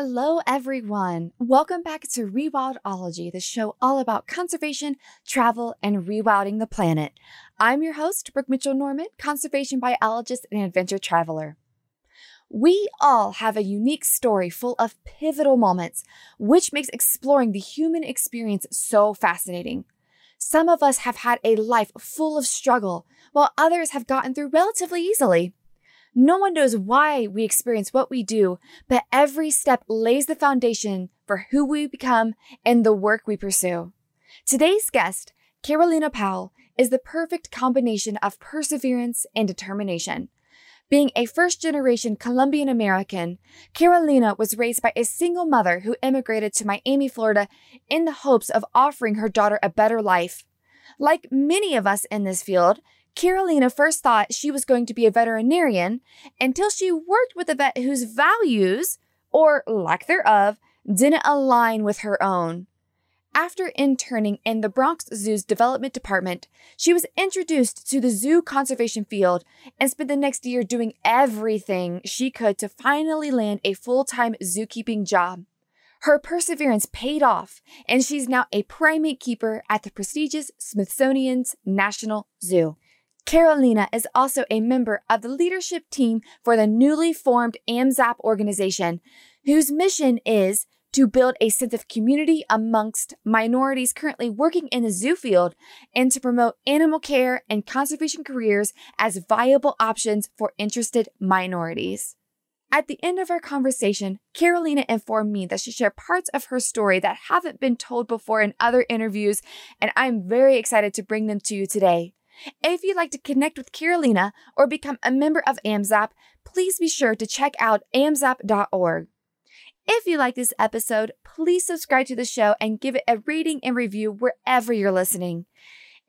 Hello, everyone. Welcome back to Rewildology, the show all about conservation, travel, and rewilding the planet. I'm your host, Brooke Mitchell Norman, conservation biologist and adventure traveler. We all have a unique story full of pivotal moments, which makes exploring the human experience so fascinating. Some of us have had a life full of struggle, while others have gotten through relatively easily. No one knows why we experience what we do, but every step lays the foundation for who we become and the work we pursue. Today's guest, Carolina Powell, is the perfect combination of perseverance and determination. Being a first generation Colombian American, Carolina was raised by a single mother who immigrated to Miami, Florida in the hopes of offering her daughter a better life. Like many of us in this field, Carolina first thought she was going to be a veterinarian until she worked with a vet whose values, or lack thereof, didn't align with her own. After interning in the Bronx Zoo's development department, she was introduced to the zoo conservation field and spent the next year doing everything she could to finally land a full time zookeeping job. Her perseverance paid off, and she's now a primate keeper at the prestigious Smithsonian's National Zoo. Carolina is also a member of the leadership team for the newly formed AMZAP organization, whose mission is to build a sense of community amongst minorities currently working in the zoo field and to promote animal care and conservation careers as viable options for interested minorities. At the end of our conversation, Carolina informed me that she shared parts of her story that haven't been told before in other interviews, and I'm very excited to bring them to you today. If you'd like to connect with Carolina or become a member of AMZAP, please be sure to check out amzap.org. If you like this episode, please subscribe to the show and give it a rating and review wherever you're listening.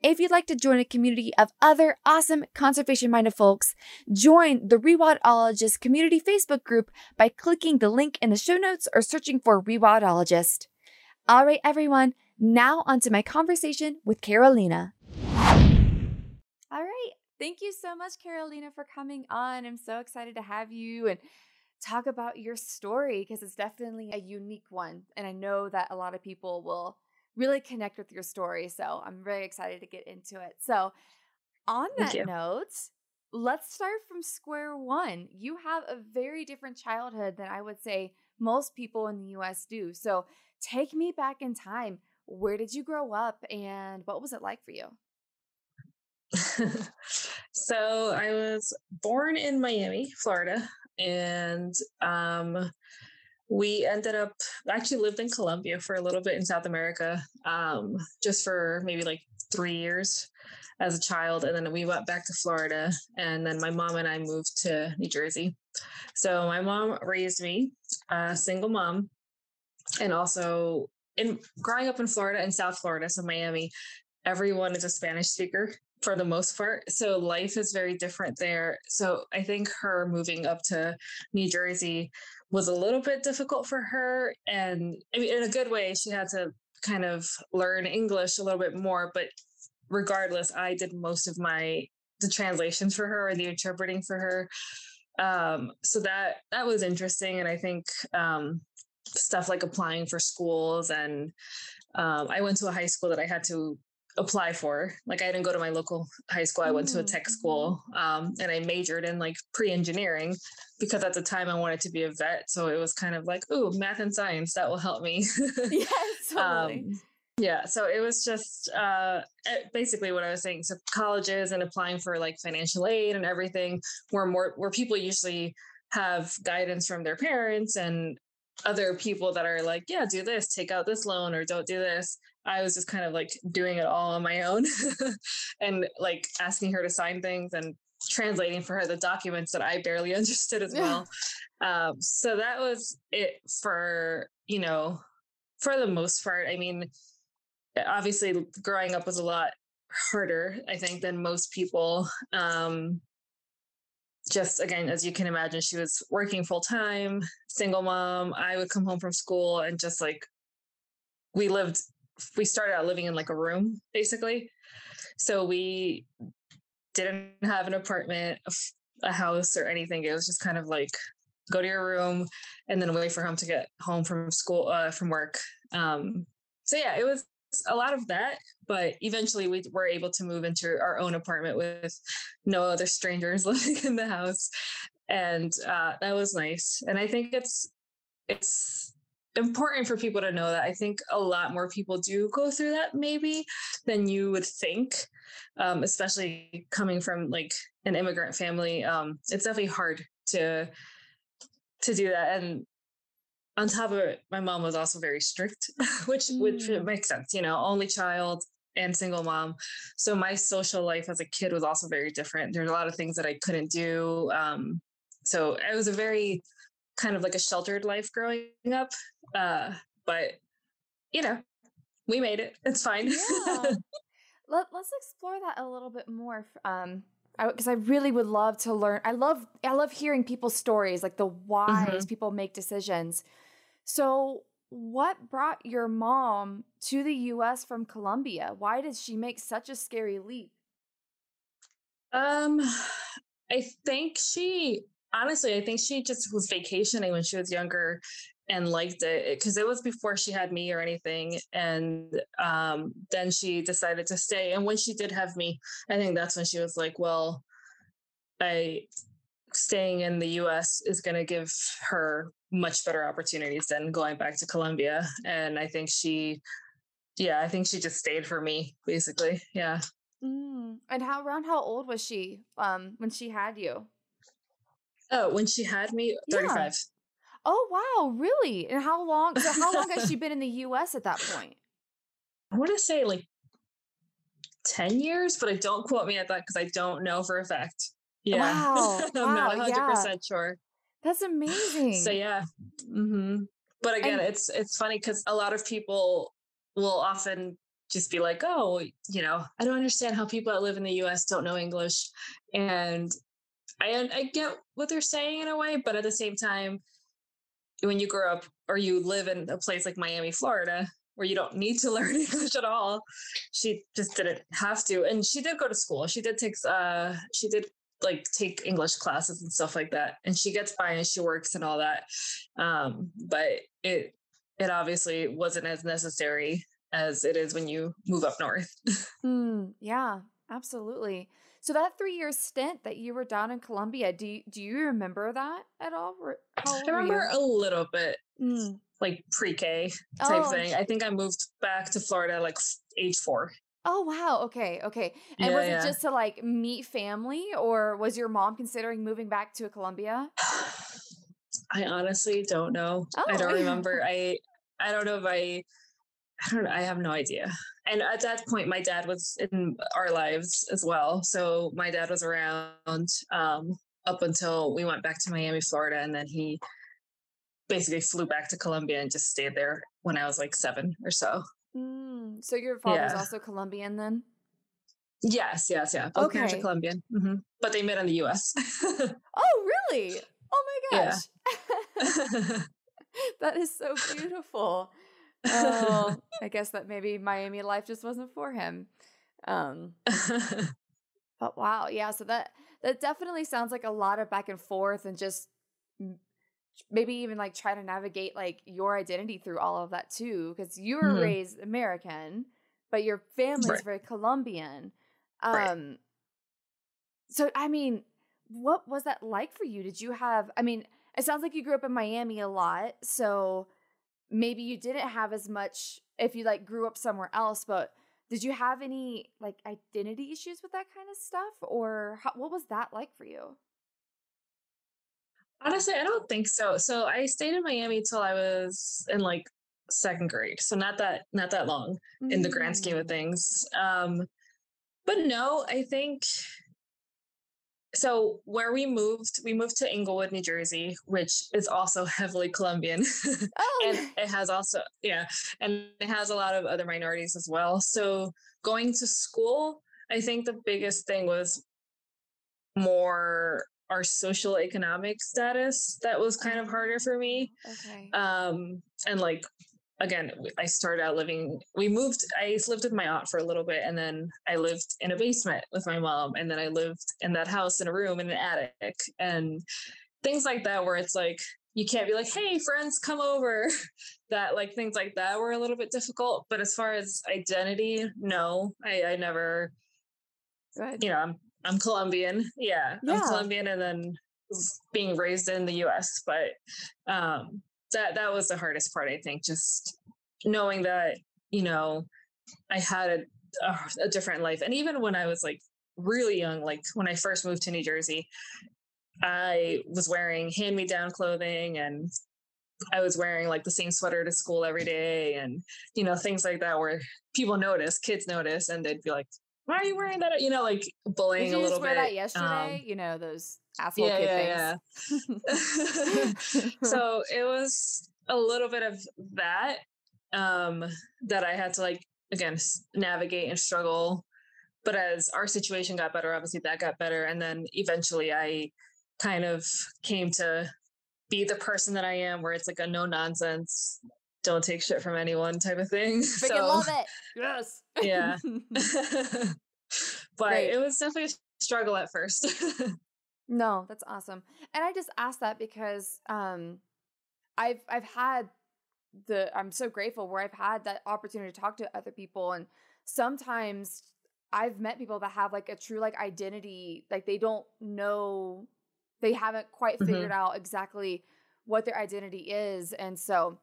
If you'd like to join a community of other awesome conservation minded folks, join the Rewildologist community Facebook group by clicking the link in the show notes or searching for Rewildologist. All right, everyone, now onto my conversation with Carolina. All right. Thank you so much, Carolina, for coming on. I'm so excited to have you and talk about your story because it's definitely a unique one. And I know that a lot of people will really connect with your story. So I'm very excited to get into it. So, on that note, let's start from square one. You have a very different childhood than I would say most people in the US do. So, take me back in time. Where did you grow up and what was it like for you? so I was born in Miami, Florida, and um, we ended up actually lived in Colombia for a little bit in South America, um, just for maybe like three years as a child, and then we went back to Florida, and then my mom and I moved to New Jersey. So my mom raised me, a single mom, and also in growing up in Florida and South Florida, so Miami, everyone is a Spanish speaker for the most part. So life is very different there. So I think her moving up to New Jersey was a little bit difficult for her. And I mean, in a good way, she had to kind of learn English a little bit more. But regardless, I did most of my the translations for her and the interpreting for her. Um, so that that was interesting. And I think um, stuff like applying for schools and um, I went to a high school that I had to apply for. Like I didn't go to my local high school. I went to a tech school um, and I majored in like pre-engineering because at the time I wanted to be a vet. So it was kind of like, ooh, math and science, that will help me. yes, totally. um, yeah. So it was just uh, eh, basically what I was saying. So colleges and applying for like financial aid and everything were more where people usually have guidance from their parents and other people that are like, yeah, do this, take out this loan or don't do this. I was just kind of like doing it all on my own and like asking her to sign things and translating for her the documents that I barely understood as well. um, so that was it for, you know, for the most part. I mean, obviously growing up was a lot harder, I think, than most people. Um, just again, as you can imagine, she was working full time, single mom. I would come home from school and just like we lived we started out living in like a room basically. So we didn't have an apartment, a house or anything. It was just kind of like go to your room, and then wait for him to get home from school uh, from work. Um, so yeah, it was a lot of that, but eventually we were able to move into our own apartment with no other strangers living in the house, and uh, that was nice. And I think it's it's important for people to know that I think a lot more people do go through that maybe than you would think, um, especially coming from like an immigrant family. Um, it's definitely hard to to do that. And on top of it, my mom was also very strict, which mm. which makes sense. You know, only child and single mom. So my social life as a kid was also very different. There's a lot of things that I couldn't do. Um, so it was a very kind of like a sheltered life growing up. Uh, but you know, we made it. It's fine. Yeah. Let, let's explore that a little bit more. Um, because I, I, really would love to learn. I love I love hearing people's stories, like the whys mm-hmm. people make decisions. So, what brought your mom to the U.S. from Colombia? Why did she make such a scary leap? Um, I think she honestly, I think she just was vacationing when she was younger and liked it because it was before she had me or anything and um, then she decided to stay and when she did have me i think that's when she was like well i staying in the us is going to give her much better opportunities than going back to colombia and i think she yeah i think she just stayed for me basically yeah mm. and how around how old was she um when she had you oh when she had me 35 yeah. Oh wow, really? And how long? So how long has she been in the U.S. at that point? I want to say like ten years, but I don't quote me at that because I don't know for a fact. Yeah, wow, I'm wow, not 100 yeah. percent sure. That's amazing. So yeah, mm-hmm. but again, and- it's it's funny because a lot of people will often just be like, oh, you know, I don't understand how people that live in the U.S. don't know English, and I I get what they're saying in a way, but at the same time, when you grow up or you live in a place like Miami, Florida, where you don't need to learn English at all, she just didn't have to. And she did go to school. She did take uh she did like take English classes and stuff like that. And she gets by and she works and all that. Um, but it it obviously wasn't as necessary as it is when you move up north. mm, yeah, absolutely. So that three year stint that you were down in Colombia, do you, do you remember that at all? I remember a little bit, mm. like pre K type oh. thing. I think I moved back to Florida like age four. Oh wow. Okay. Okay. And yeah, was it yeah. just to like meet family, or was your mom considering moving back to Colombia? I honestly don't know. Oh. I don't remember. I I don't know if I I don't know. I have no idea. And at that point, my dad was in our lives as well. So my dad was around um, up until we went back to Miami, Florida, and then he basically flew back to Colombia and just stayed there when I was like seven or so. Mm, so your father's yeah. also Colombian then? Yes, yes, yeah. Both okay. parents are Colombian, mm-hmm. but they met in the U.S. oh, really? Oh my gosh! Yeah. that is so beautiful oh, I guess that maybe Miami life just wasn't for him. Um, but wow, yeah. So that that definitely sounds like a lot of back and forth, and just maybe even like try to navigate like your identity through all of that too, because you were mm-hmm. raised American, but your family's right. very Colombian. Um, right. so I mean, what was that like for you? Did you have? I mean, it sounds like you grew up in Miami a lot, so maybe you didn't have as much if you like grew up somewhere else but did you have any like identity issues with that kind of stuff or how, what was that like for you honestly i don't think so so i stayed in miami till i was in like second grade so not that not that long mm-hmm. in the grand scheme of mm. things um but no i think so where we moved, we moved to Englewood, New Jersey, which is also heavily Colombian. Oh. and it has also, yeah, and it has a lot of other minorities as well. So going to school, I think the biggest thing was more our social economic status that was kind of harder for me. Okay. Um, and like again, I started out living, we moved, I lived with my aunt for a little bit and then I lived in a basement with my mom. And then I lived in that house in a room in an attic. And things like that where it's like you can't be like, hey, friends, come over. that like things like that were a little bit difficult. But as far as identity, no, I, I never. Good. You know, I'm I'm Colombian. Yeah, yeah, I'm Colombian, and then being raised in the U.S. But um, that that was the hardest part, I think, just knowing that you know I had a, a, a different life, and even when I was like really young, like when I first moved to New Jersey, I was wearing hand me down clothing and I was wearing like the same sweater to school every day and, you know, things like that where people notice, kids notice, and they'd be like, why are you wearing that? You know, like bullying Did you a little wear bit. That yesterday, um, you know, those asshole yeah, kid yeah, things. Yeah. so it was a little bit of that um, that I had to like again navigate and struggle. But as our situation got better, obviously that got better, and then eventually I kind of came to be the person that I am, where it's like a no nonsense, don't take shit from anyone type of thing. Freaking so, love it. Yes. Yeah. but Great. it was definitely a struggle at first. no, that's awesome. And I just asked that because um I've I've had the I'm so grateful where I've had that opportunity to talk to other people and sometimes I've met people that have like a true like identity like they don't know they haven't quite figured mm-hmm. out exactly what their identity is and so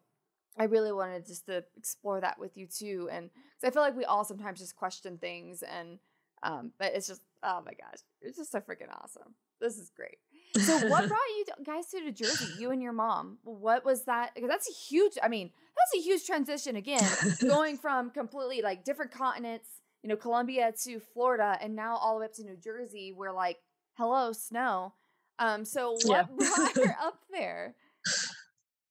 I really wanted just to explore that with you too and I feel like we all sometimes just question things and um but it's just oh my gosh it's just so freaking awesome this is great so what brought you guys to New Jersey you and your mom what was that because that's a huge I mean that's a huge transition again going from completely like different continents you know Colombia to Florida and now all the way up to New Jersey where like hello snow um, so what yeah. brought her up there?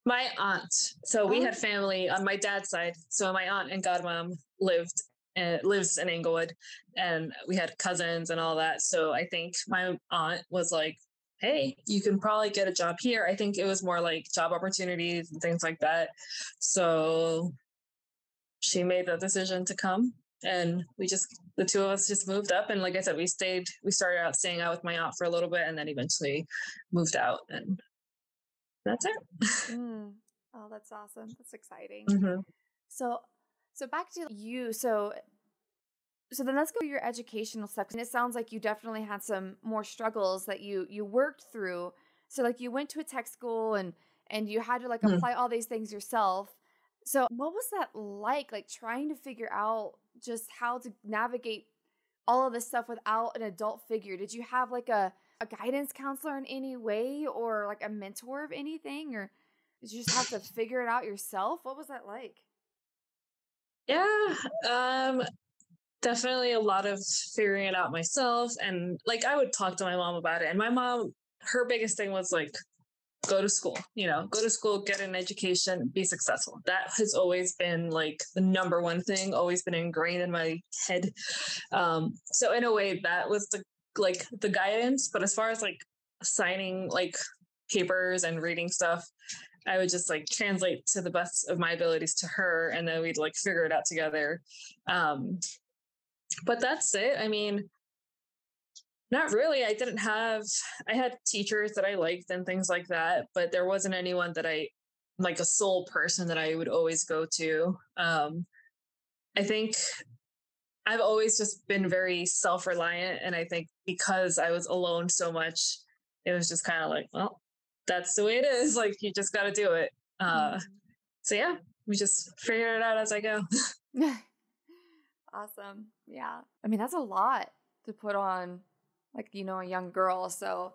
My aunt. So we had oh. family on my dad's side. So my aunt and godmom lived uh, lives in Englewood, and we had cousins and all that. So I think my aunt was like, "Hey, you can probably get a job here." I think it was more like job opportunities and things like that. So she made the decision to come and we just the two of us just moved up and like i said we stayed we started out staying out with my aunt for a little bit and then eventually moved out and that's it mm. oh that's awesome that's exciting mm-hmm. so so back to you so so then let's go to your educational stuff. and it sounds like you definitely had some more struggles that you you worked through so like you went to a tech school and and you had to like mm. apply all these things yourself so what was that like like trying to figure out just how to navigate all of this stuff without an adult figure. Did you have like a, a guidance counselor in any way or like a mentor of anything? Or did you just have to figure it out yourself? What was that like? Yeah, um, definitely a lot of figuring it out myself. And like I would talk to my mom about it. And my mom, her biggest thing was like, go to school, you know, go to school, get an education, be successful. That has always been like the number one thing, always been ingrained in my head. Um, so in a way, that was the like the guidance. But as far as like signing like papers and reading stuff, I would just like translate to the best of my abilities to her, and then we'd like figure it out together. Um, but that's it. I mean, not really. I didn't have, I had teachers that I liked and things like that, but there wasn't anyone that I, like a sole person that I would always go to. Um, I think I've always just been very self reliant. And I think because I was alone so much, it was just kind of like, well, that's the way it is. Like, you just got to do it. Uh, mm-hmm. So, yeah, we just figure it out as I go. awesome. Yeah. I mean, that's a lot to put on like you know a young girl so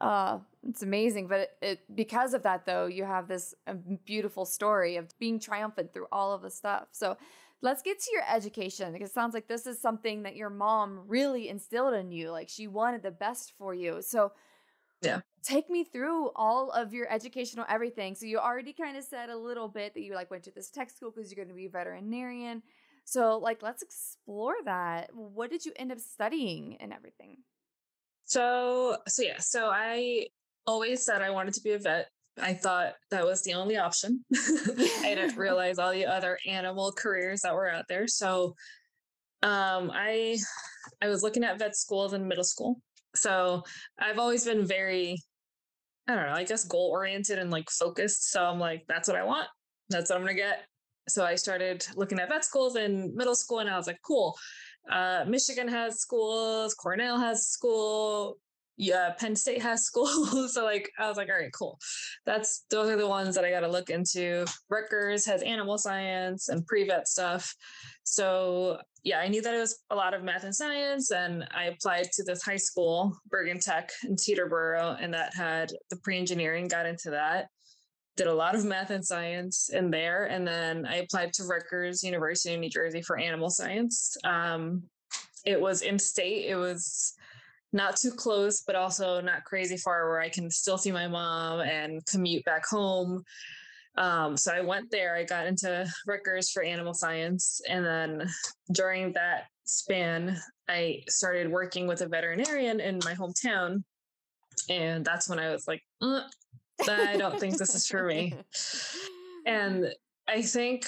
uh it's amazing but it, it because of that though you have this uh, beautiful story of being triumphant through all of the stuff so let's get to your education because it sounds like this is something that your mom really instilled in you like she wanted the best for you. So yeah. take me through all of your educational everything. So you already kind of said a little bit that you like went to this tech school because you're going to be a veterinarian. So like let's explore that. What did you end up studying and everything? So, so yeah, so I always said I wanted to be a vet. I thought that was the only option. I didn't realize all the other animal careers that were out there. So, um, I I was looking at vet schools in middle school. So I've always been very I don't know, I guess goal oriented and like focused. So I'm like, that's what I want. That's what I'm gonna get. So I started looking at vet schools in middle school, and I was like, cool. Uh, Michigan has schools, Cornell has school, yeah, Penn State has schools. so like I was like, all right, cool. That's those are the ones that I got to look into. Rutgers has animal science and pre-vet stuff. So yeah, I knew that it was a lot of math and science, and I applied to this high school, Bergen Tech in Teterboro, and that had the pre-engineering. Got into that. Did a lot of math and science in there, and then I applied to Rutgers University in New Jersey for animal science. Um, it was in state. It was not too close, but also not crazy far where I can still see my mom and commute back home. Um, so I went there. I got into Rutgers for animal science. And then during that span, I started working with a veterinarian in my hometown. And that's when I was like, uh, I don't think this is for me. And I think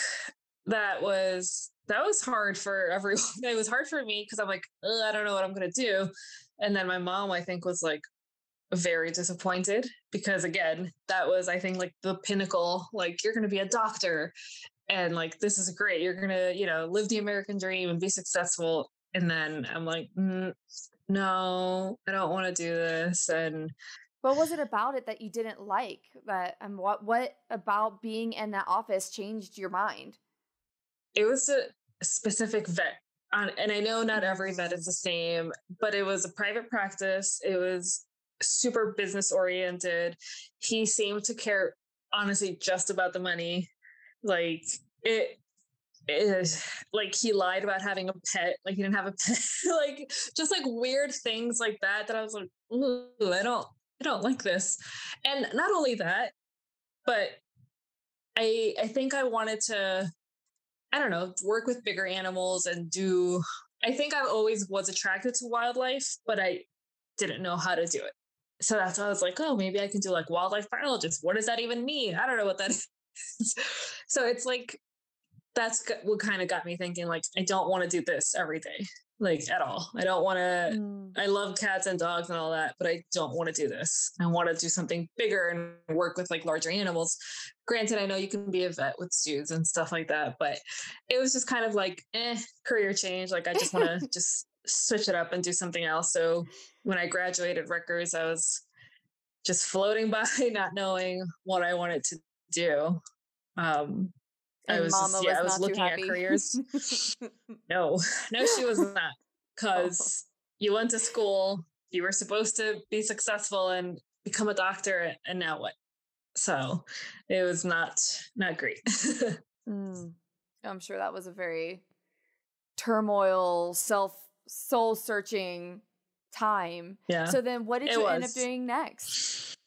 that was that was hard for everyone. It was hard for me because I'm like, I don't know what I'm gonna do. And then my mom, I think, was like very disappointed because again, that was, I think, like the pinnacle, like you're gonna be a doctor and like this is great. You're gonna, you know, live the American dream and be successful. And then I'm like, mm, no, I don't want to do this. And what was it about it that you didn't like? That and um, what what about being in that office changed your mind? It was a specific vet and I know not every vet is the same, but it was a private practice. It was super business oriented. He seemed to care honestly just about the money. Like it is like he lied about having a pet, like he didn't have a pet, like just like weird things like that that I was like, I don't I don't like this. And not only that, but I I think I wanted to I don't know, work with bigger animals and do. I think I always was attracted to wildlife, but I didn't know how to do it. So that's why I was like, oh, maybe I can do like wildlife biologist. What does that even mean? I don't know what that is. so it's like, that's what kind of got me thinking, like, I don't want to do this every day like at all. I don't want to. Mm. I love cats and dogs and all that, but I don't want to do this. I want to do something bigger and work with like larger animals. Granted, I know you can be a vet with zoos and stuff like that, but it was just kind of like, eh, career change. Like I just want to just switch it up and do something else. So when I graduated Rutgers, I was just floating by, not knowing what I wanted to do. Um, I was, just, yeah, was I was looking at careers. no, no, she was not. Because oh. you went to school, you were supposed to be successful and become a doctor, and now what? So it was not not great. mm. I'm sure that was a very turmoil, self soul searching time. Yeah. So then, what did you was. end up doing next?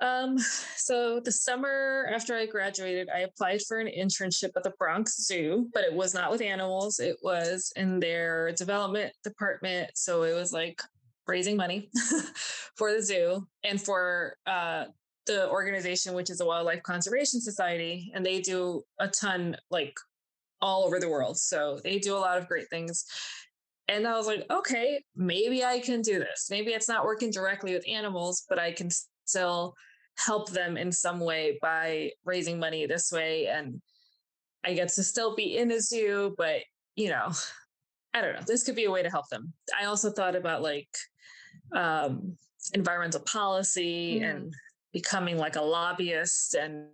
Um, so the summer after I graduated, I applied for an internship at the Bronx Zoo, but it was not with animals. It was in their development department. So it was like raising money for the zoo and for uh, the organization, which is the Wildlife Conservation Society. And they do a ton, like all over the world. So they do a lot of great things. And I was like, okay, maybe I can do this. Maybe it's not working directly with animals, but I can still help them in some way by raising money this way. And I get to still be in a zoo, but you know, I don't know. This could be a way to help them. I also thought about like um, environmental policy mm. and becoming like a lobbyist and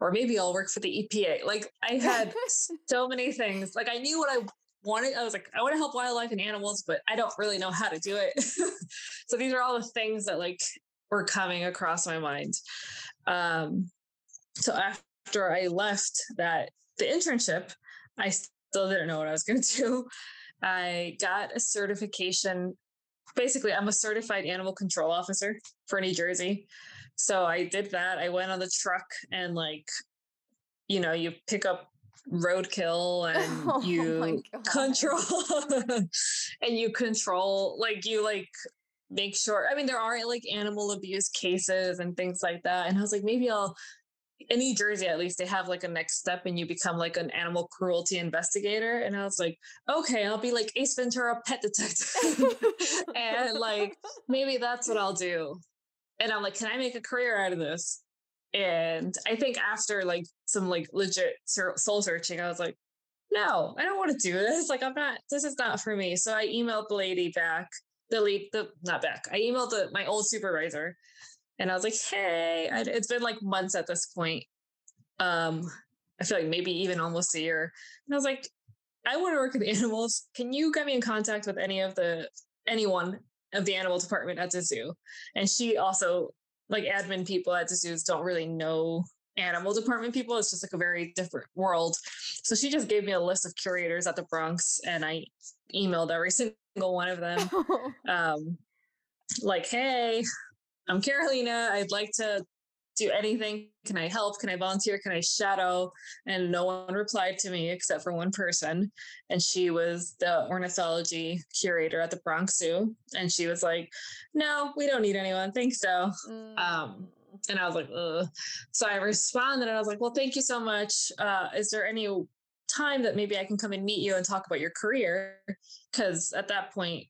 or maybe I'll work for the EPA. Like I had so many things. Like I knew what I wanted. I was like, I want to help wildlife and animals, but I don't really know how to do it. so these are all the things that like were coming across my mind. Um, so after I left that the internship, I still didn't know what I was going to do. I got a certification. Basically, I'm a certified animal control officer for New Jersey. So I did that. I went on the truck and like, you know, you pick up roadkill and oh you control and you control like you like make sure i mean there are like animal abuse cases and things like that and i was like maybe i'll in new jersey at least they have like a next step and you become like an animal cruelty investigator and i was like okay i'll be like ace ventura pet detective and like maybe that's what i'll do and I'm like, can I make a career out of this? And I think after like some like legit soul searching, I was like, no, I don't want to do this. Like, I'm not, this is not for me. So I emailed the lady back, the lead, the, not back. I emailed the, my old supervisor and I was like, hey, I, it's been like months at this point. Um, I feel like maybe even almost a year. And I was like, I want to work with animals. Can you get me in contact with any of the, anyone of the animal department at the zoo? And she also, like admin people at the zoos don't really know animal department people. It's just like a very different world. So she just gave me a list of curators at the Bronx and I emailed every single one of them. um, like, hey, I'm Carolina. I'd like to do anything. Can I help? Can I volunteer? Can I shadow? And no one replied to me except for one person. And she was the ornithology curator at the Bronx Zoo. And she was like, no, we don't need anyone. Thanks, though. Mm. Um, and I was like, Ugh. so I responded and I was like, well, thank you so much. Uh, is there any time that maybe I can come and meet you and talk about your career? Because at that point,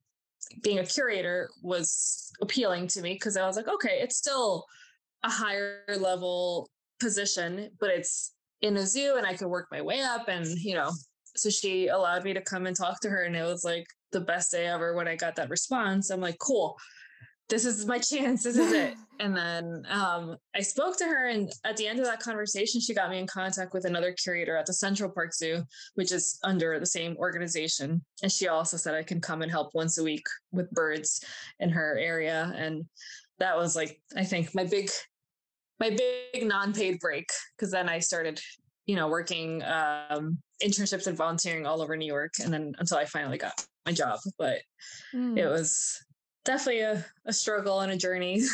being a curator was appealing to me because I was like, okay, it's still a higher level position, but it's in a zoo and I could work my way up. And, you know, so she allowed me to come and talk to her. And it was like the best day ever when I got that response. I'm like, cool this is my chance. This is it. and then um, I spoke to her, and at the end of that conversation, she got me in contact with another curator at the Central Park Zoo, which is under the same organization. And she also said I can come and help once a week with birds in her area. And that was like, I think my big, my big non-paid break because then I started, you know, working um, internships and volunteering all over New York, and then until I finally got my job. But mm. it was definitely a, a struggle and a journey.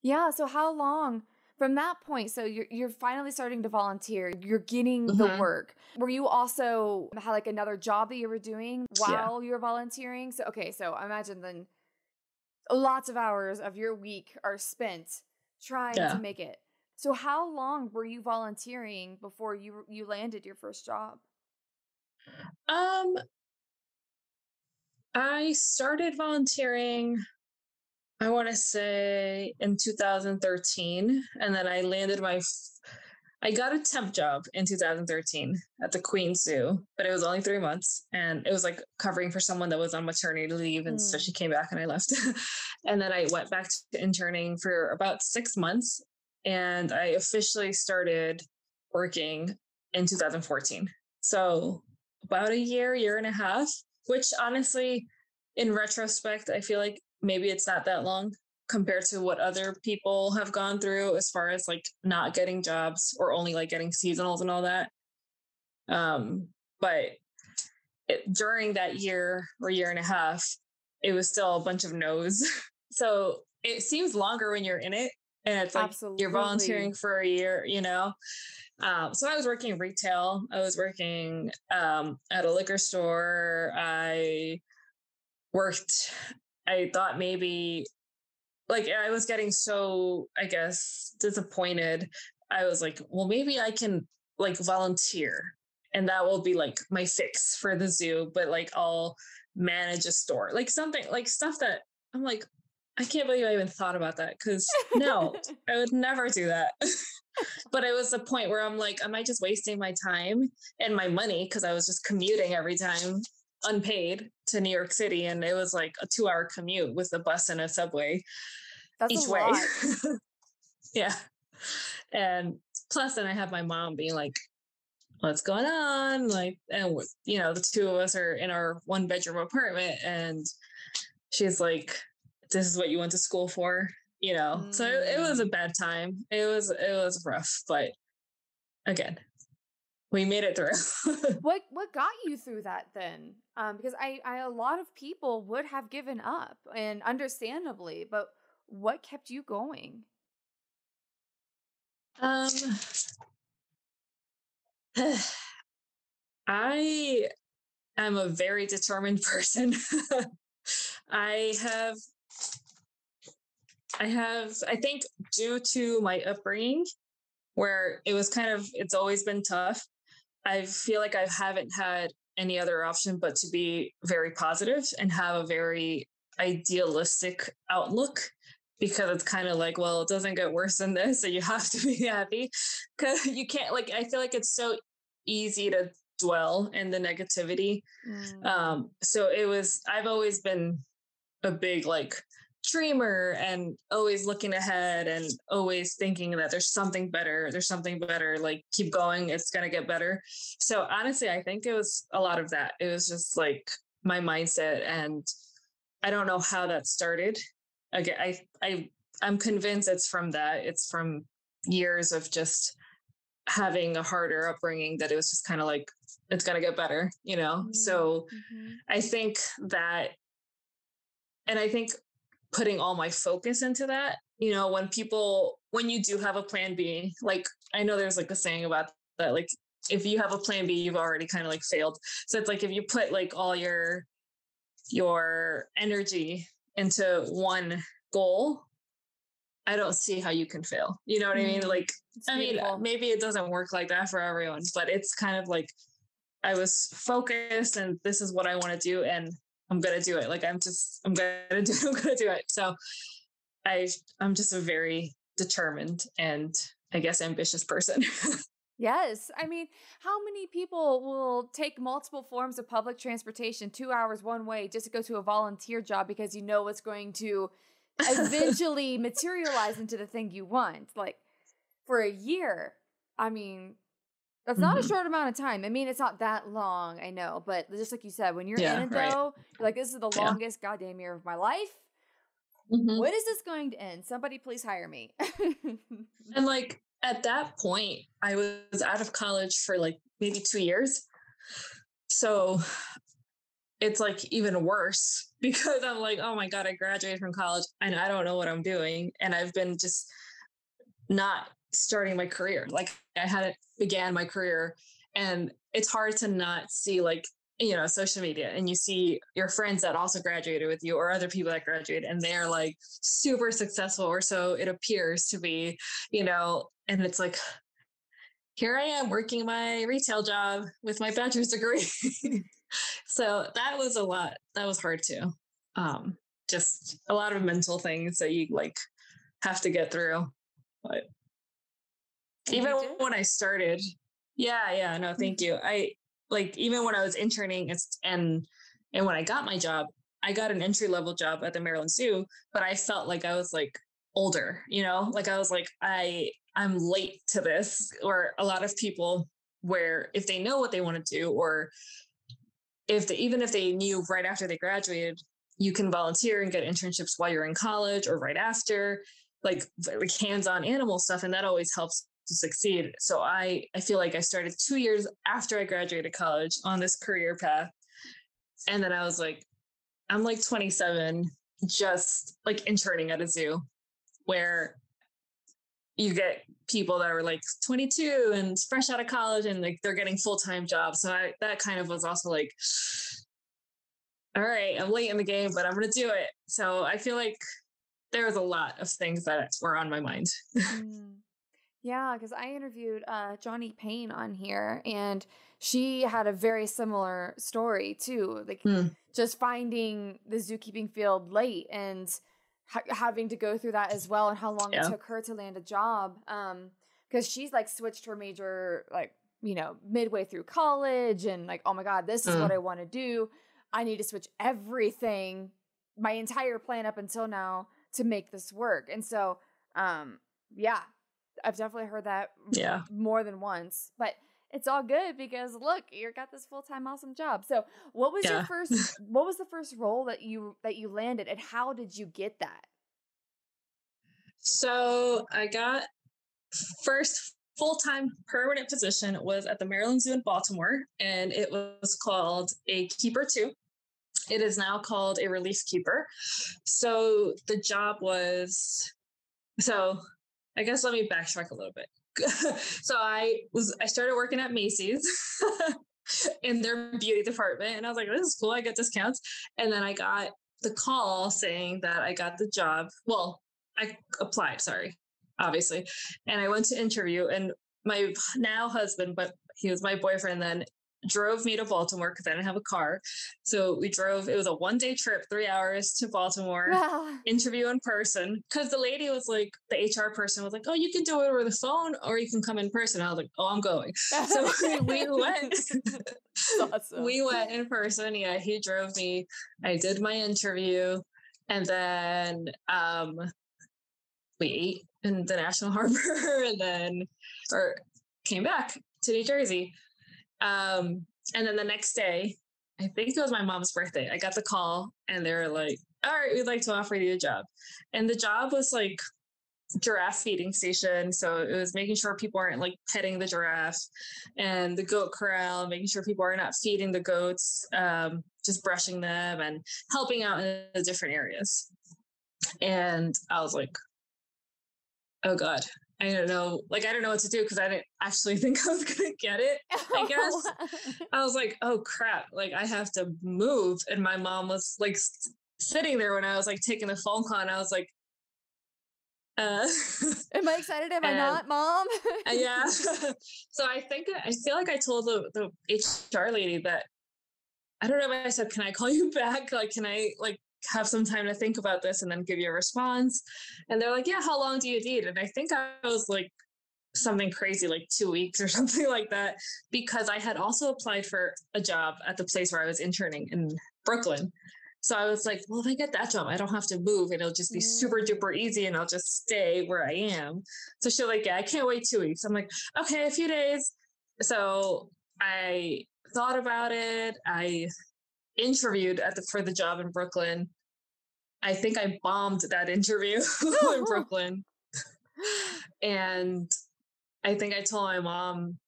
Yeah. So how long from that point? So you're you're finally starting to volunteer. You're getting mm-hmm. the work. Were you also had like another job that you were doing while yeah. you were volunteering? So okay. So I imagine then lots of hours of your week are spent trying yeah. to make it. So how long were you volunteering before you you landed your first job? Um I started volunteering I want to say in 2013, and then I landed my. I got a temp job in 2013 at the Queen Zoo, but it was only three months, and it was like covering for someone that was on maternity leave, and mm. so she came back and I left, and then I went back to interning for about six months, and I officially started working in 2014. So about a year, year and a half, which honestly, in retrospect, I feel like maybe it's not that long compared to what other people have gone through as far as like not getting jobs or only like getting seasonals and all that. Um, but it, during that year or year and a half, it was still a bunch of no's. so it seems longer when you're in it and it's like Absolutely. you're volunteering for a year, you know. Um, so I was working retail. I was working um, at a liquor store. I worked I thought maybe like I was getting so, I guess, disappointed. I was like, well, maybe I can like volunteer and that will be like my fix for the zoo, but like I'll manage a store, like something like stuff that I'm like, I can't believe I even thought about that because no, I would never do that. but it was the point where I'm like, am I just wasting my time and my money because I was just commuting every time unpaid to New York City, and it was like a two-hour commute with a bus and a subway That's each way. yeah, and plus, then I have my mom being like, "What's going on?" Like, and you know, the two of us are in our one-bedroom apartment, and she's like, "This is what you went to school for." You know, mm. so it, it was a mm. bad time. It was it was rough, but again, we made it through. what what got you through that then? Um, because I, I a lot of people would have given up, and understandably, but what kept you going? Um, I am a very determined person. I have I have I think due to my upbringing where it was kind of it's always been tough I feel like I haven't had any other option but to be very positive and have a very idealistic outlook because it's kind of like, well, it doesn't get worse than this, so you have to be happy because you can't. Like, I feel like it's so easy to dwell in the negativity. Mm. Um, so it was. I've always been a big like dreamer and always looking ahead and always thinking that there's something better there's something better like keep going it's going to get better so honestly i think it was a lot of that it was just like my mindset and i don't know how that started again i i i'm convinced it's from that it's from years of just having a harder upbringing that it was just kind of like it's going to get better you know mm-hmm. so mm-hmm. i think that and i think putting all my focus into that you know when people when you do have a plan b like i know there's like a saying about that like if you have a plan b you've already kind of like failed so it's like if you put like all your your energy into one goal i don't see how you can fail you know what mm, i mean mm-hmm. like it's i beautiful. mean maybe it doesn't work like that for everyone but it's kind of like i was focused and this is what i want to do and I'm gonna do it. Like I'm just I'm gonna do I'm gonna do it. So I I'm just a very determined and I guess ambitious person. yes. I mean, how many people will take multiple forms of public transportation 2 hours one way just to go to a volunteer job because you know it's going to eventually materialize into the thing you want. Like for a year. I mean, that's not mm-hmm. a short amount of time. I mean, it's not that long, I know, but just like you said, when you're yeah, in it right. though, you're like, this is the yeah. longest goddamn year of my life. Mm-hmm. When is this going to end? Somebody please hire me. and like at that point, I was out of college for like maybe two years. So it's like even worse because I'm like, oh my God, I graduated from college and I don't know what I'm doing. And I've been just not starting my career. Like I hadn't began my career and it's hard to not see like you know social media and you see your friends that also graduated with you or other people that graduated and they're like super successful or so it appears to be you know and it's like here i am working my retail job with my bachelor's degree so that was a lot that was hard too um just a lot of mental things that you like have to get through but even when I started, yeah, yeah, no, mm-hmm. thank you. I like even when I was interning and and when I got my job, I got an entry level job at the Maryland Zoo, but I felt like I was like older, you know, like I was like I I'm late to this. Or a lot of people where if they know what they want to do, or if they even if they knew right after they graduated, you can volunteer and get internships while you're in college or right after, like like hands-on animal stuff, and that always helps to succeed. So I I feel like I started 2 years after I graduated college on this career path. And then I was like I'm like 27 just like interning at a zoo where you get people that are like 22 and fresh out of college and like they're getting full-time jobs. So I that kind of was also like all right, I'm late in the game, but I'm going to do it. So I feel like there was a lot of things that were on my mind. mm. Yeah, because I interviewed uh, Johnny Payne on here, and she had a very similar story too. Like mm. just finding the zookeeping field late and ha- having to go through that as well, and how long yeah. it took her to land a job. Um, because she's like switched her major like you know midway through college, and like oh my god, this is mm. what I want to do. I need to switch everything, my entire plan up until now to make this work. And so, um, yeah, I've definitely heard that yeah. more than once. But it's all good because look, you got this full time awesome job. So, what was yeah. your first? what was the first role that you that you landed, and how did you get that? So I got first full time permanent position was at the Maryland Zoo in Baltimore, and it was called a keeper two. It is now called a relief keeper. So the job was so I guess let me backtrack a little bit. so I was I started working at Macy's in their beauty department, and I was like, "This is cool. I get discounts." And then I got the call saying that I got the job. Well, I applied. Sorry, obviously, and I went to interview, and my now husband, but he was my boyfriend then. Drove me to Baltimore because I didn't have a car. So we drove, it was a one day trip, three hours to Baltimore, wow. interview in person. Because the lady was like, the HR person was like, oh, you can do it over the phone or you can come in person. I was like, oh, I'm going. So we, went. awesome. We went in person. Yeah, he drove me. I did my interview. And then um, we ate in the National Harbor and then, or came back to New Jersey. Um, and then the next day, I think it was my mom's birthday, I got the call and they were like, all right, we'd like to offer you a job. And the job was like giraffe feeding station. So it was making sure people aren't like petting the giraffe and the goat corral, making sure people are not feeding the goats, um, just brushing them and helping out in the different areas. And I was like, oh God, I don't know. Like, I don't know what to do because I didn't actually think I was going to get it. I guess I was like, oh crap. Like, I have to move. And my mom was like sitting there when I was like taking the phone call and I was like, uh, Am I excited? Am I not, mom? Uh, yeah. so I think I feel like I told the, the HR lady that I don't know if I said, can I call you back? Like, can I like have some time to think about this and then give you a response. And they're like, yeah, how long do you need? And I think I was like something crazy, like two weeks or something like that, because I had also applied for a job at the place where I was interning in Brooklyn. So I was like, well, if I get that job, I don't have to move and it'll just be super mm. duper easy and I'll just stay where I am. So she's like, yeah, I can't wait two weeks. I'm like, okay, a few days. So I thought about it. I interviewed at the for the job in Brooklyn. I think I bombed that interview in Brooklyn. and I think I told my mom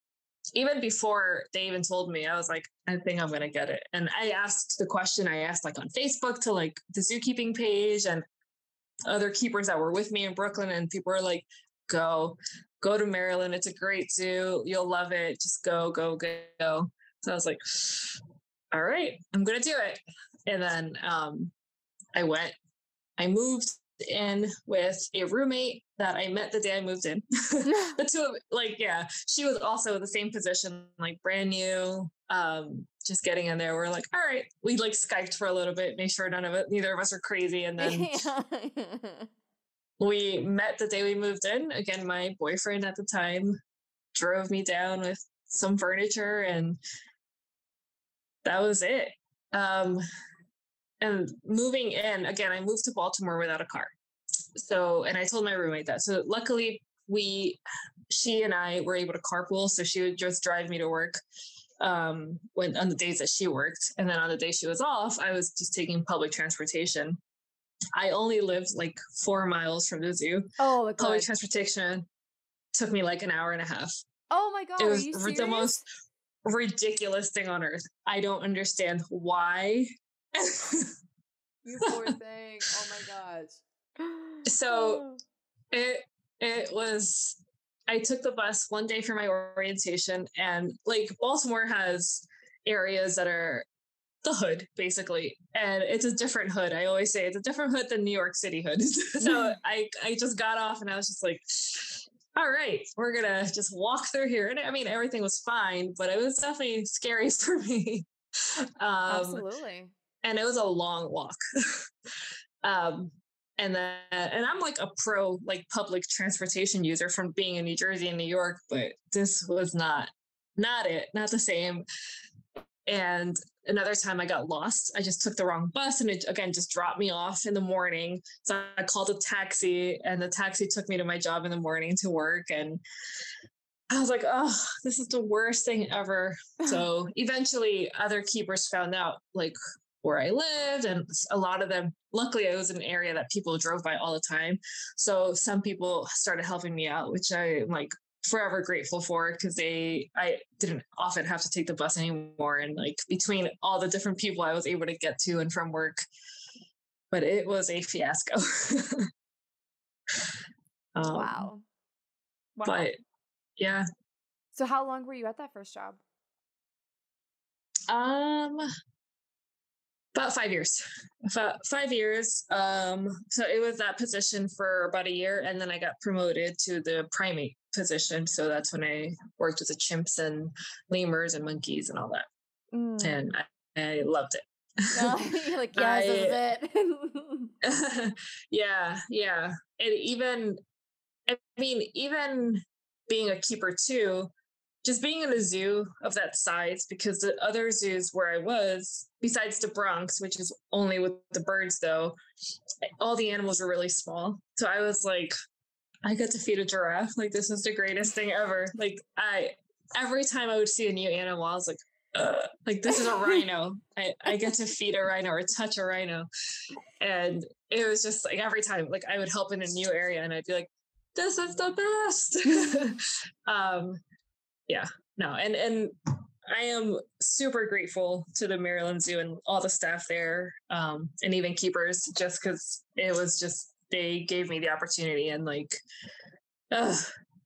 even before they even told me, I was like, I think I'm gonna get it. And I asked the question I asked like on Facebook to like the zookeeping page and other keepers that were with me in Brooklyn, and people were like, go, go to Maryland. It's a great zoo. You'll love it. Just go, go, go. So I was like, all right, I'm going to do it. And then um, I went, I moved in with a roommate that I met the day I moved in. the two of like, yeah, she was also in the same position, like brand new, um, just getting in there. We're like, all right, we like Skyped for a little bit, make sure none of it, neither of us are crazy. And then we met the day we moved in. Again, my boyfriend at the time drove me down with some furniture and that was it. Um, and moving in again, I moved to Baltimore without a car. So, and I told my roommate that. So, luckily, we, she and I were able to carpool. So she would just drive me to work um, when on the days that she worked, and then on the day she was off, I was just taking public transportation. I only lived like four miles from the zoo. Oh, public transportation took me like an hour and a half. Oh my god! It was the most ridiculous thing on earth. I don't understand why. you poor thing. Oh my gosh. So it it was I took the bus one day for my orientation and like Baltimore has areas that are the hood basically and it's a different hood i always say it's a different hood than new york city hood so i i just got off and i was just like all right, we're gonna just walk through here. And I mean, everything was fine, but it was definitely scary for me. Um, Absolutely. And it was a long walk. um, and then, and I'm like a pro like public transportation user from being in New Jersey and New York, but this was not not it, not the same. And another time I got lost. I just took the wrong bus and it again just dropped me off in the morning. So I called a taxi and the taxi took me to my job in the morning to work. And I was like, oh, this is the worst thing ever. So eventually other keepers found out like where I lived and a lot of them luckily it was an area that people drove by all the time. So some people started helping me out, which I'm like forever grateful for because they I didn't often have to take the bus anymore and like between all the different people I was able to get to and from work. But it was a fiasco. Um, wow. wow. but yeah. So how long were you at that first job? Um about five years. About five years um so it was that position for about a year and then i got promoted to the primate position. So that's when I worked with the chimps and lemurs and monkeys and all that. Mm. And I, I, loved it. No, like, yes, I, this is it. yeah, yeah. And even, I mean, even being a keeper too, just being in a zoo of that size, because the other zoos where I was, besides the Bronx, which is only with the birds though, all the animals were really small. So I was like, I got to feed a giraffe. Like this is the greatest thing ever. Like I every time I would see a new animal, I was like, Ugh. like this is a rhino. I, I get to feed a rhino or touch a rhino. And it was just like every time, like I would help in a new area and I'd be like, this is the best. um yeah, no, and and I am super grateful to the Maryland Zoo and all the staff there, um, and even keepers, just because it was just they gave me the opportunity and like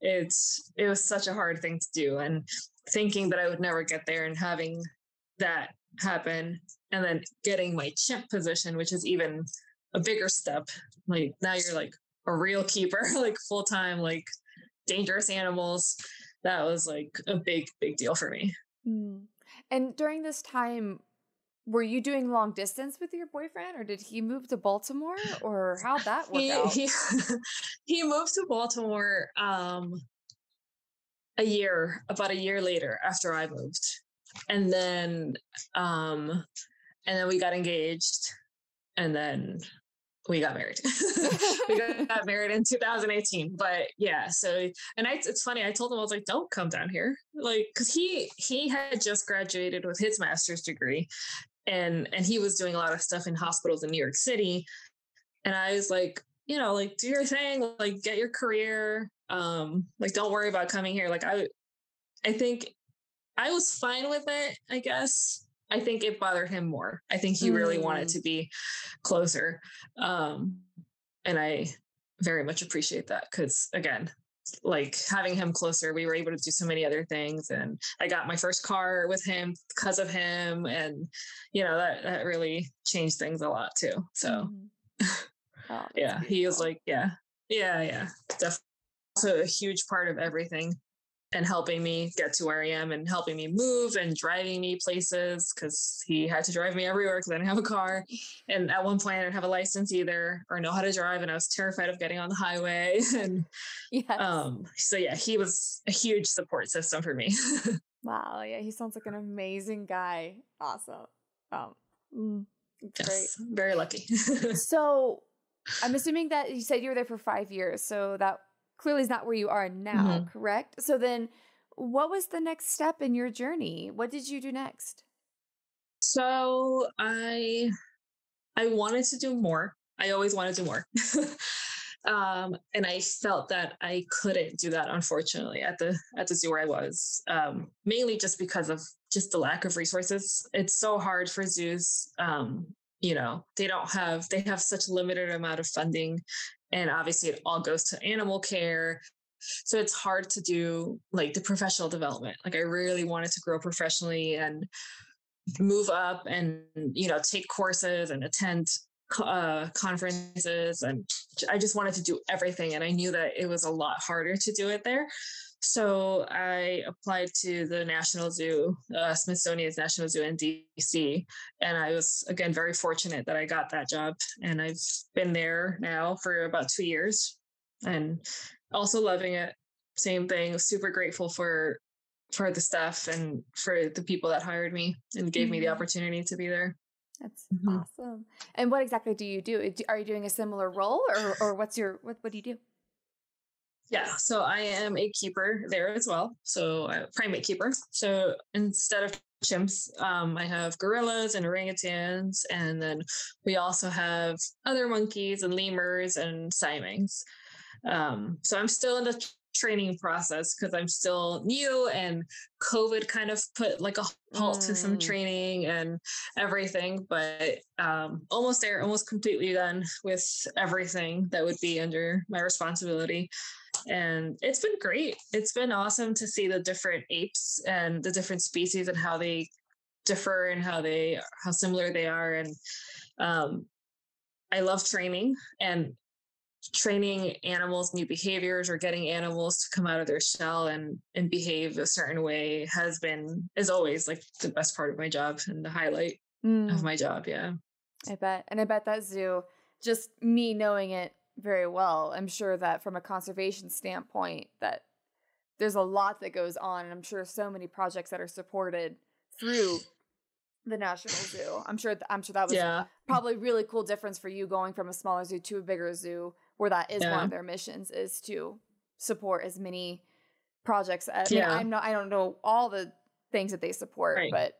it's it was such a hard thing to do and thinking that I would never get there and having that happen and then getting my chimp position which is even a bigger step. Like now you're like a real keeper like full time like dangerous animals. That was like a big big deal for me. Mm. and during this time were you doing long distance with your boyfriend or did he move to baltimore or how'd that work he, out he, he moved to baltimore um a year about a year later after i moved and then um and then we got engaged and then we got married. we got married in 2018. But yeah, so and I, it's funny. I told him I was like, "Don't come down here," like because he he had just graduated with his master's degree, and and he was doing a lot of stuff in hospitals in New York City. And I was like, you know, like do your thing, like get your career. Um, like don't worry about coming here. Like I I think I was fine with it, I guess. I think it bothered him more. I think he really wanted mm. to be closer. Um, and I very much appreciate that because again, like having him closer, we were able to do so many other things. And I got my first car with him because of him. And, you know, that, that really changed things a lot too. So, mm-hmm. oh, yeah, beautiful. he was like, yeah, yeah, yeah, definitely also a huge part of everything and helping me get to where I am and helping me move and driving me places because he had to drive me everywhere because I didn't have a car. And at one point I didn't have a license either or know how to drive and I was terrified of getting on the highway. and yes. um so yeah, he was a huge support system for me. wow, yeah, he sounds like an amazing guy. Awesome. Um mm, yes, great. Very lucky. so I'm assuming that you said you were there for five years. So that clearly is not where you are now, mm-hmm. correct? So then what was the next step in your journey? What did you do next? So I I wanted to do more. I always wanted to do more. um, and I felt that I couldn't do that, unfortunately, at the at the zoo where I was, um, mainly just because of just the lack of resources. It's so hard for zoos. Um, you know, they don't have they have such limited amount of funding and obviously it all goes to animal care. So it's hard to do like the professional development. Like i really wanted to grow professionally and move up and you know take courses and attend uh, conferences and i just wanted to do everything and i knew that it was a lot harder to do it there so I applied to the National Zoo, uh, Smithsonian's National Zoo in DC. And I was, again, very fortunate that I got that job. And I've been there now for about two years and also loving it. Same thing, super grateful for for the staff and for the people that hired me and gave mm-hmm. me the mm-hmm. opportunity to be there. That's mm-hmm. awesome. And what exactly do you do? Are you doing a similar role or, or what's your, what, what do you do? Yeah, so I am a keeper there as well. So a primate keeper. So instead of chimps, um, I have gorillas and orangutans, and then we also have other monkeys and lemurs and siamangs. Um, so I'm still in the training process because I'm still new and COVID kind of put like a halt mm. to some mm. training and everything, but um, almost there, almost completely done with everything that would be under my responsibility. And it's been great. It's been awesome to see the different apes and the different species and how they differ and how they how similar they are. And um, I love training and training animals new behaviors or getting animals to come out of their shell and and behave a certain way has been is always like the best part of my job and the highlight mm. of my job yeah i bet and i bet that zoo just me knowing it very well i'm sure that from a conservation standpoint that there's a lot that goes on and i'm sure so many projects that are supported through the national zoo i'm sure th- i'm sure that was yeah. probably really cool difference for you going from a smaller zoo to a bigger zoo where that is yeah. one of their missions is to support as many projects as yeah. I mean, I'm not I don't know all the things that they support, right. but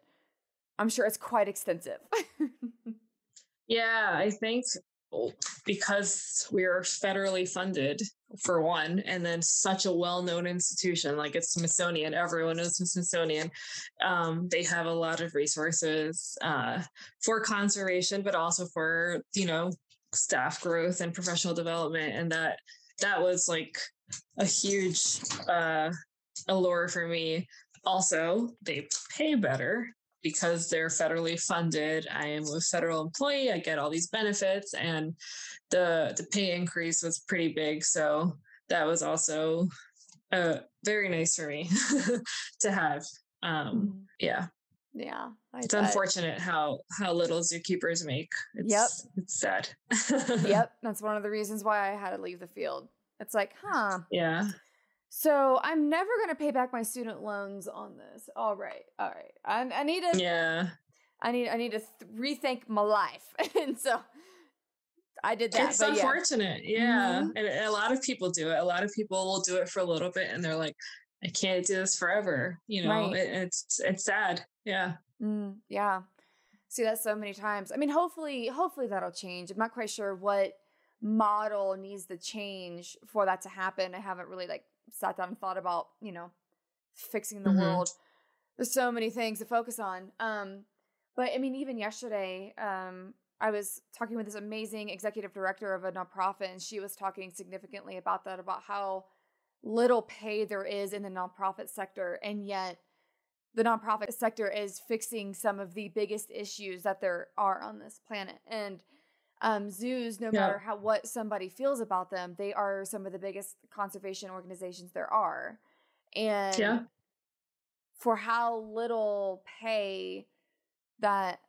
I'm sure it's quite extensive. yeah, I think because we're federally funded for one, and then such a well-known institution like it's Smithsonian. Everyone knows the Smithsonian. Um, they have a lot of resources uh, for conservation, but also for you know staff growth and professional development and that that was like a huge uh allure for me. Also they pay better because they're federally funded. I am a federal employee. I get all these benefits and the the pay increase was pretty big. So that was also uh, very nice for me to have. Um yeah. Yeah. I it's bet. unfortunate how how little zookeepers make. It's, yep. It's sad. yep. That's one of the reasons why I had to leave the field. It's like, huh. Yeah. So I'm never going to pay back my student loans on this. All right. All right. I, I need to. Yeah. I need. I need to th- rethink my life, and so I did that. It's unfortunate. Yeah, yeah. Mm-hmm. and a lot of people do it. A lot of people will do it for a little bit, and they're like, I can't do this forever. You know, right. it, it's it's sad. Yeah. Mm, yeah. See that so many times. I mean, hopefully, hopefully that'll change. I'm not quite sure what model needs to change for that to happen. I haven't really like sat down and thought about, you know, fixing the mm-hmm. world. There's so many things to focus on. Um, but I mean, even yesterday, um, I was talking with this amazing executive director of a nonprofit, and she was talking significantly about that, about how little pay there is in the nonprofit sector, and yet the nonprofit sector is fixing some of the biggest issues that there are on this planet. And um, zoos, no yeah. matter how what somebody feels about them, they are some of the biggest conservation organizations there are. And yeah. for how little pay that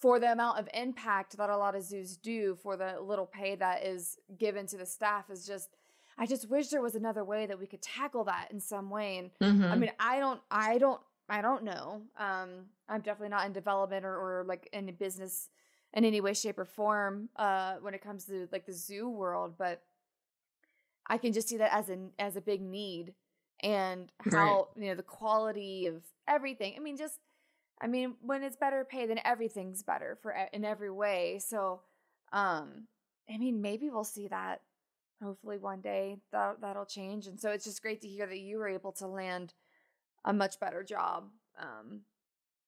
for the amount of impact that a lot of zoos do for the little pay that is given to the staff is just I just wish there was another way that we could tackle that in some way. And mm-hmm. I mean, I don't, I don't I don't know. Um, I'm definitely not in development or, or like in business in any way, shape, or form uh, when it comes to like the zoo world, but I can just see that as an as a big need and how right. you know the quality of everything. I mean, just I mean, when it's better pay, then everything's better for in every way. So, um, I mean, maybe we'll see that. Hopefully, one day that that'll change. And so, it's just great to hear that you were able to land a much better job um,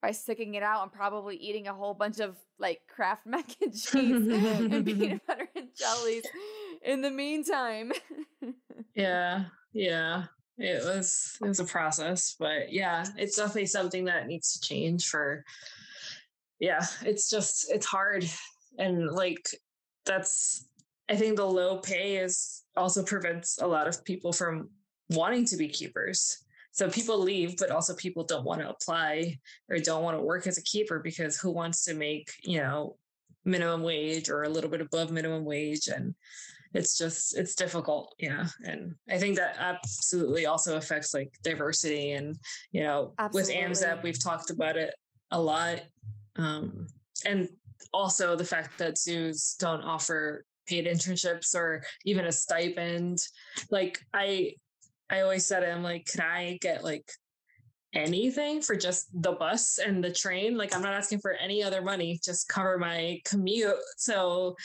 by sticking it out and probably eating a whole bunch of like Kraft mac and cheese and peanut butter and jellies in the meantime. yeah, yeah. It was it was a process, but yeah, it's definitely something that needs to change for yeah, it's just it's hard and like that's I think the low pay is also prevents a lot of people from wanting to be keepers so people leave but also people don't want to apply or don't want to work as a keeper because who wants to make you know minimum wage or a little bit above minimum wage? And it's just it's difficult yeah. And i think that absolutely also affects like diversity and you know absolutely. with AMZAP we've talked about it a lot um, and also the fact that zoos don't offer paid internships or even a stipend. Like i I always said it, I'm like, can I get like anything for just the bus and the train? Like, I'm not asking for any other money, just cover my commute so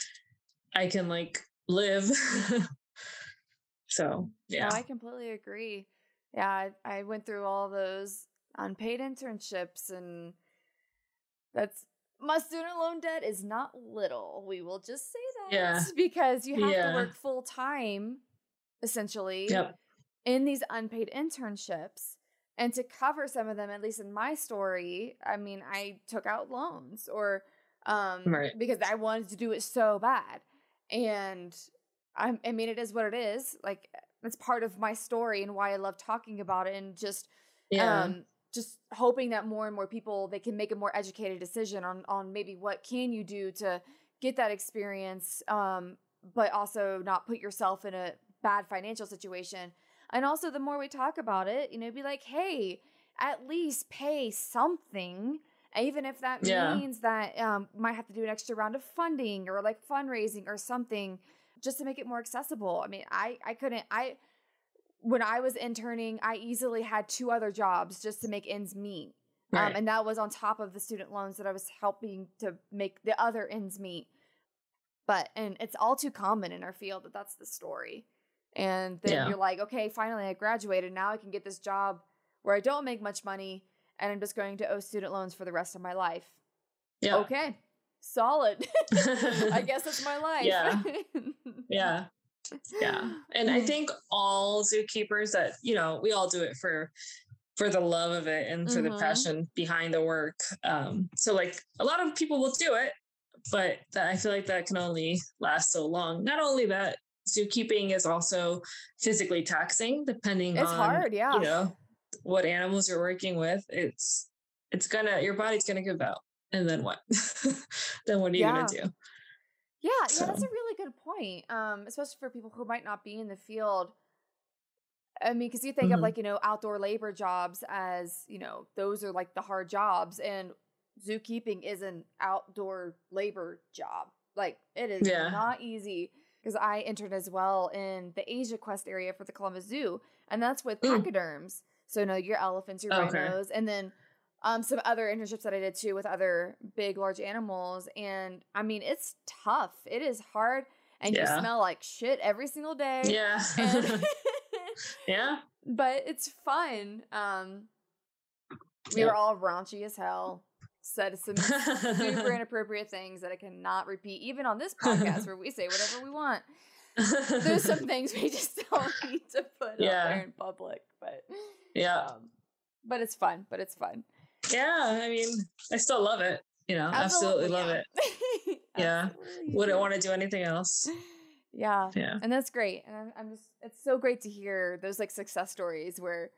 I can like live. so, yeah. No, I completely agree. Yeah, I, I went through all those unpaid internships, and that's my student loan debt is not little. We will just say that. Yeah. Because you have yeah. to work full time, essentially. Yep in these unpaid internships. And to cover some of them, at least in my story, I mean, I took out loans or um, right. because I wanted to do it so bad. And I, I mean, it is what it is. Like it's part of my story and why I love talking about it and just, yeah. um, just hoping that more and more people they can make a more educated decision on on maybe what can you do to get that experience um but also not put yourself in a bad financial situation and also the more we talk about it you know be like hey at least pay something even if that yeah. means that um might have to do an extra round of funding or like fundraising or something just to make it more accessible i mean i i couldn't i when I was interning, I easily had two other jobs just to make ends meet. Um, right. Um, and that was on top of the student loans that I was helping to make the other ends meet. But, and it's all too common in our field that that's the story. And then yeah. you're like, okay, finally I graduated. Now I can get this job where I don't make much money and I'm just going to owe student loans for the rest of my life. Yeah. Okay. Solid. I guess that's my life. Yeah. yeah yeah and i think all zookeepers that you know we all do it for for the love of it and for mm-hmm. the passion behind the work um so like a lot of people will do it but that i feel like that can only last so long not only that zookeeping is also physically taxing depending it's on hard yeah you know what animals you're working with it's it's gonna your body's gonna give out and then what then what are you yeah. gonna do yeah, so. yeah, that's a really good point. Um, especially for people who might not be in the field. I mean, because you think mm-hmm. of like, you know, outdoor labor jobs as, you know, those are like the hard jobs, and zookeeping is an outdoor labor job. Like, it is yeah. not easy because I entered as well in the Asia Quest area for the Columbus Zoo, and that's with mm. pachyderms. So, no, your elephants, your okay. rhinos, and then um, some other internships that I did too with other big, large animals. And I mean, it's tough. It is hard. And yeah. you smell like shit every single day. Yeah. And yeah. But it's fun. Um, we yeah. were all raunchy as hell. Said some super inappropriate things that I cannot repeat, even on this podcast where we say whatever we want. There's some things we just don't need to put yeah. out there in public, but yeah, um, but it's fun. But it's fun. Yeah, I mean, I still love it. You know, absolutely, absolutely love yeah. it. yeah, wouldn't want to do anything else. Yeah, yeah, and that's great. And I'm, I'm just, it's so great to hear those like success stories where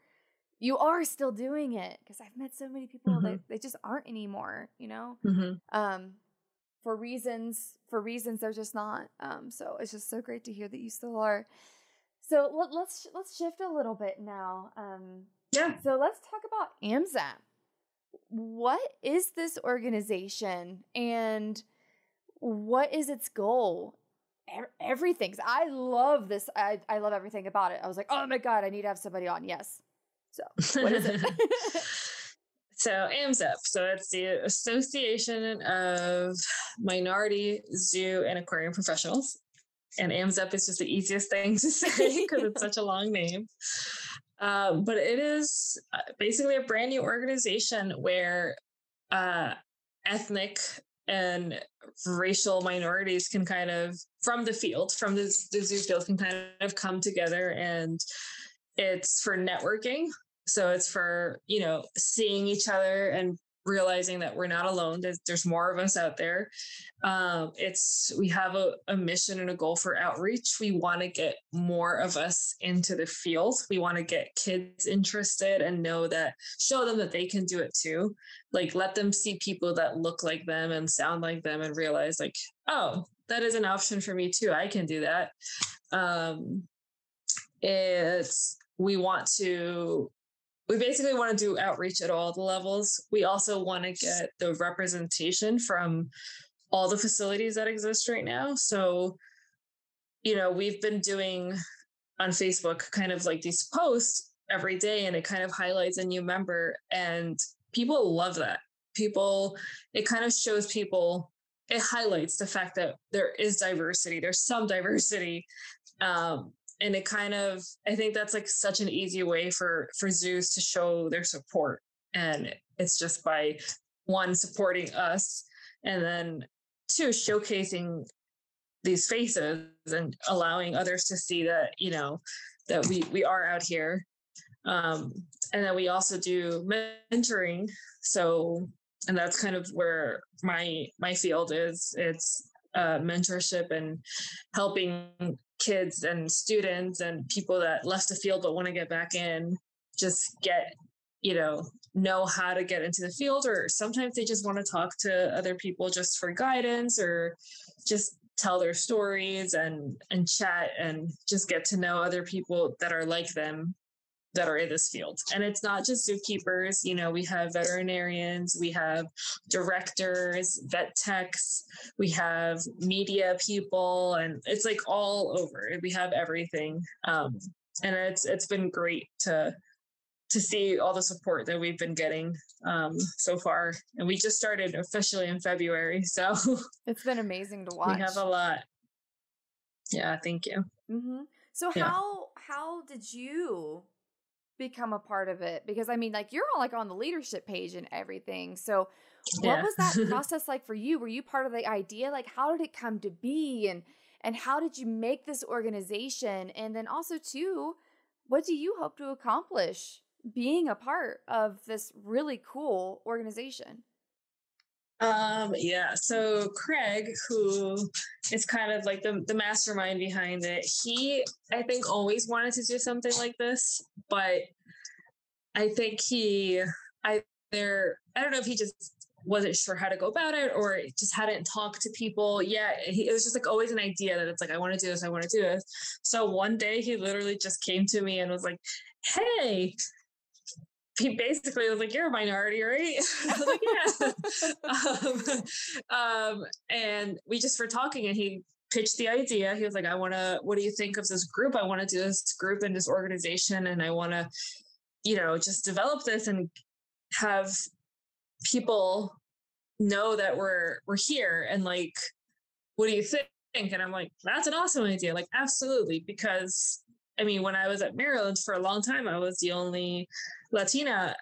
you are still doing it because I've met so many people mm-hmm. that they just aren't anymore. You know, mm-hmm. um, for reasons for reasons they're just not. Um, so it's just so great to hear that you still are. So let, let's let's shift a little bit now. Um, yeah. So let's talk about AMZAP what is this organization and what is its goal? Everything. I love this. I, I love everything about it. I was like, oh my God, I need to have somebody on. Yes. So, what is it? so, AMZAP. So, it's the Association of Minority Zoo and Aquarium Professionals. And AMZAP is just the easiest thing to say because it's such a long name. Um, but it is uh, basically a brand new organization where uh, ethnic and racial minorities can kind of from the field from the, the zoo field can kind of come together and it's for networking so it's for you know seeing each other and realizing that we're not alone that there's more of us out there. Um, it's we have a, a mission and a goal for outreach. We want to get more of us into the field. We want to get kids interested and know that show them that they can do it too. Like let them see people that look like them and sound like them and realize like oh that is an option for me too. I can do that. Um, it's we want to we basically want to do outreach at all the levels. We also want to get the representation from all the facilities that exist right now. So, you know, we've been doing on Facebook kind of like these posts every day, and it kind of highlights a new member, and people love that. People, it kind of shows people, it highlights the fact that there is diversity, there's some diversity. Um, and it kind of i think that's like such an easy way for for zoos to show their support and it's just by one supporting us and then two showcasing these faces and allowing others to see that you know that we we are out here. Um and then we also do mentoring so and that's kind of where my my field is. It's uh, mentorship and helping kids and students and people that left the field but want to get back in just get you know know how to get into the field or sometimes they just want to talk to other people just for guidance or just tell their stories and and chat and just get to know other people that are like them that are in this field. And it's not just zookeepers, you know, we have veterinarians, we have directors, vet techs, we have media people, and it's like all over. We have everything. Um, and it's it's been great to to see all the support that we've been getting um, so far. And we just started officially in February. So it's been amazing to watch. We have a lot. Yeah, thank you. Mm-hmm. So yeah. how how did you become a part of it because I mean like you're all like on the leadership page and everything. So what was that process like for you? Were you part of the idea? Like how did it come to be and and how did you make this organization? And then also too, what do you hope to accomplish being a part of this really cool organization? Um, yeah. So Craig, who is kind of like the, the mastermind behind it, he I think always wanted to do something like this, but I think he either I don't know if he just wasn't sure how to go about it or just hadn't talked to people yet. He, it was just like always an idea that it's like, I want to do this, I want to do this. So one day he literally just came to me and was like, Hey, he basically was like, "You're a minority, right?" I was like, "Yeah." um, um, and we just were talking, and he pitched the idea. He was like, "I want to. What do you think of this group? I want to do this group and this organization, and I want to, you know, just develop this and have people know that we're we're here and like, what do you think?" And I'm like, "That's an awesome idea. Like, absolutely, because." I mean, when I was at Maryland for a long time, I was the only Latina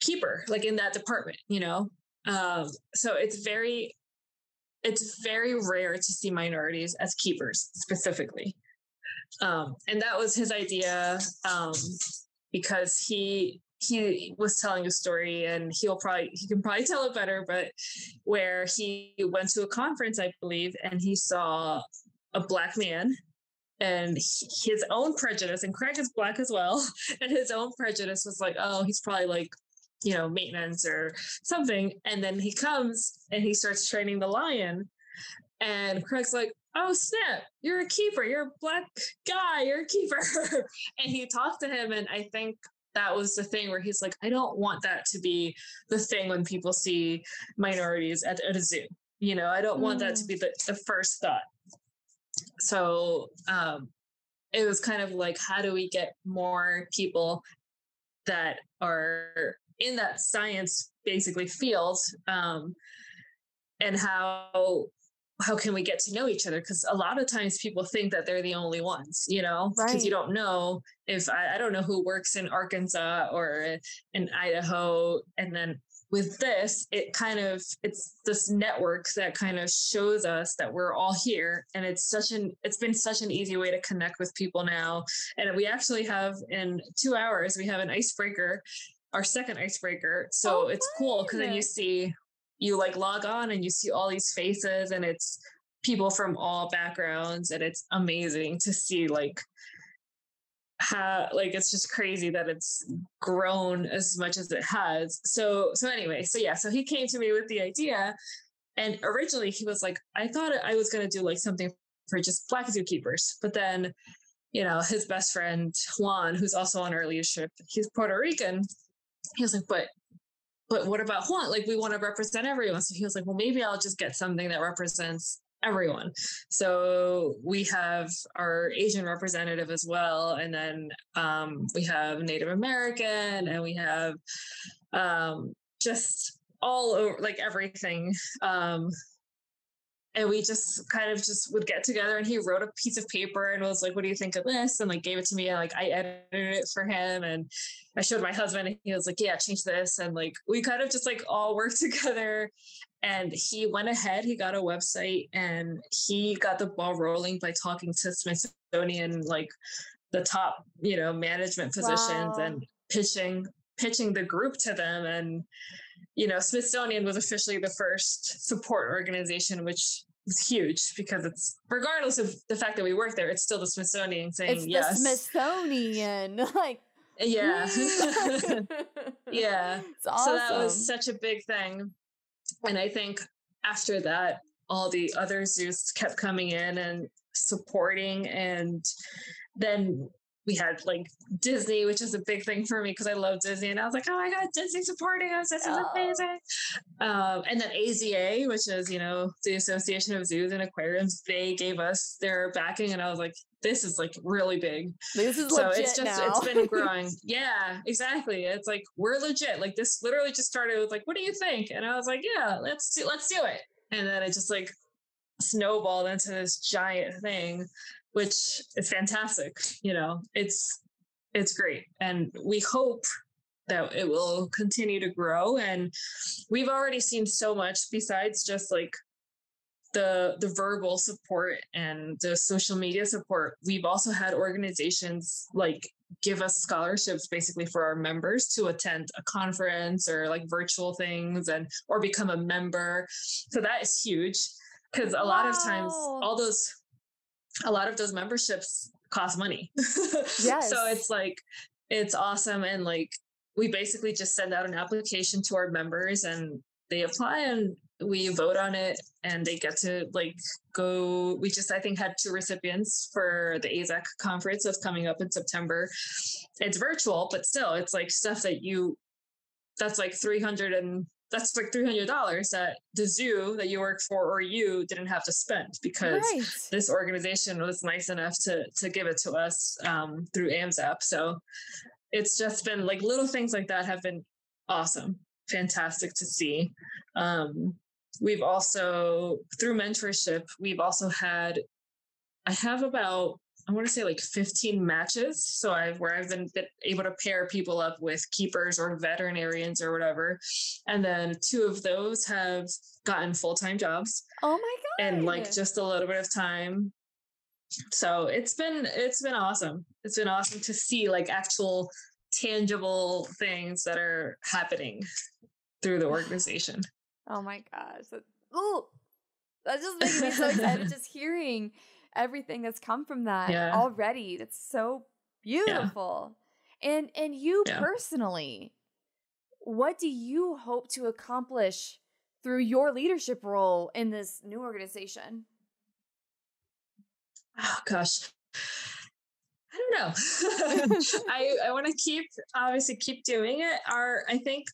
keeper, like in that department, you know? Um, so it's very, it's very rare to see minorities as keepers specifically. Um, and that was his idea um, because he he was telling a story and he'll probably he can probably tell it better but where he went to a conference i believe and he saw a black man and his own prejudice and craig is black as well and his own prejudice was like oh he's probably like you know maintenance or something and then he comes and he starts training the lion and craig's like oh snap you're a keeper you're a black guy you're a keeper and he talked to him and i think that was the thing where he's like i don't want that to be the thing when people see minorities at, at a zoo you know i don't want that to mm. be the, the first thought so um, it was kind of like how do we get more people that are in that science basically field um, and how how can we get to know each other because a lot of times people think that they're the only ones you know because right. you don't know if I, I, don't know who works in arkansas or in idaho and then with this it kind of it's this network that kind of shows us that we're all here and it's such an it's been such an easy way to connect with people now. And we actually have in two hours we have an icebreaker our second icebreaker. So oh, it's cool because then you see you like log on and you see all these faces and it's people from all backgrounds and it's amazing to see like how like it's just crazy that it's grown as much as it has so so anyway so yeah so he came to me with the idea and originally he was like i thought i was to do like something for just black zookeepers but then you know his best friend juan who's also on our leadership he's puerto rican he was like but but what about Juan? Like, we want to represent everyone. So he was like, well, maybe I'll just get something that represents everyone. So we have our Asian representative as well, and then um, we have Native American, and we have um, just all over, like everything. Um, and we just kind of just would get together and he wrote a piece of paper and was like what do you think of this and like gave it to me and like i edited it for him and i showed my husband and he was like yeah change this and like we kind of just like all worked together and he went ahead, he got a website and he got the ball rolling by talking to Smithsonian, like the top, you know, management positions wow. and pitching pitching the group to them. And, you know, Smithsonian was officially the first support organization, which was huge because it's regardless of the fact that we work there, it's still the Smithsonian saying it's yes. the Smithsonian. like yeah. yeah. Awesome. So that was such a big thing. And I think after that, all the other zoos kept coming in and supporting and then we had like Disney, which is a big thing for me because I love Disney. And I was like, oh my God, Disney supporting us. This is oh. amazing. Um, and then AZA, which is, you know, the Association of Zoos and Aquariums, they gave us their backing. And I was like, this is like really big. This is so it's just, now. it's been growing. yeah, exactly. It's like, we're legit. Like this literally just started with like, what do you think? And I was like, yeah, let's do, let's do it. And then it just like snowballed into this giant thing which is fantastic. You know, it's it's great, and we hope that it will continue to grow. And we've already seen so much besides just like the the verbal support and the social media support. We've also had organizations like give us scholarships basically for our members to attend a conference or like virtual things and or become a member. So that is huge because a wow. lot of times all those a lot of those memberships cost money. yes. so it's like, it's awesome. And like, we basically just send out an application to our members and they apply and we vote on it and they get to like go we just i think had two recipients for the AAZK conference that's coming up in september it's virtual but still it's like stuff that you that's like 300 and that's like $300 that the zoo that you work for or you didn't have to spend because right. this organization was nice enough to to give it to us um, through AMZAP. So it's just been like little things like that have been awesome, fantastic to see. Um, we've also through mentorship, we've also had I have about I want to say like 15 matches. So I've where I've been able to pair people up with keepers or veterinarians or whatever. And then two of those have gotten full-time jobs. Oh my god. And like just a little bit of time. So it's been it's been awesome. It's been awesome to see like actual tangible things that are happening through the organization. Oh my gosh. Oh, that's just makes me so excited just hearing everything that's come from that yeah. already. That's so beautiful. Yeah. And and you yeah. personally, what do you hope to accomplish through your leadership role in this new organization? Oh gosh. I don't know. I I want to keep obviously keep doing it. Our I think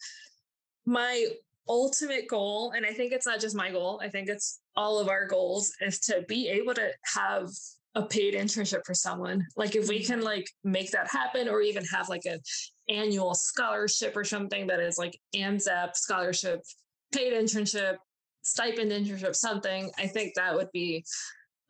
my ultimate goal, and I think it's not just my goal, I think it's all of our goals is to be able to have a paid internship for someone. Like if we mm-hmm. can like make that happen or even have like a annual scholarship or something that is like AMZAP scholarship, paid internship, stipend internship, something, I think that would be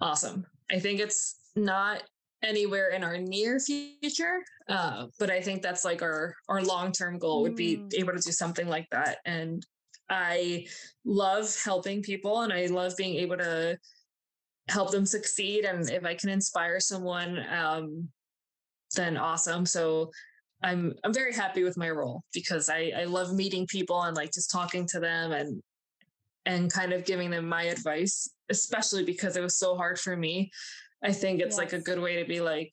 awesome. I think it's not anywhere in our near future uh, but i think that's like our our long-term goal would be mm. able to do something like that and I love helping people and I love being able to help them succeed. And if I can inspire someone, um, then awesome. So I'm I'm very happy with my role because I, I love meeting people and like just talking to them and and kind of giving them my advice, especially because it was so hard for me. I think it's yes. like a good way to be like,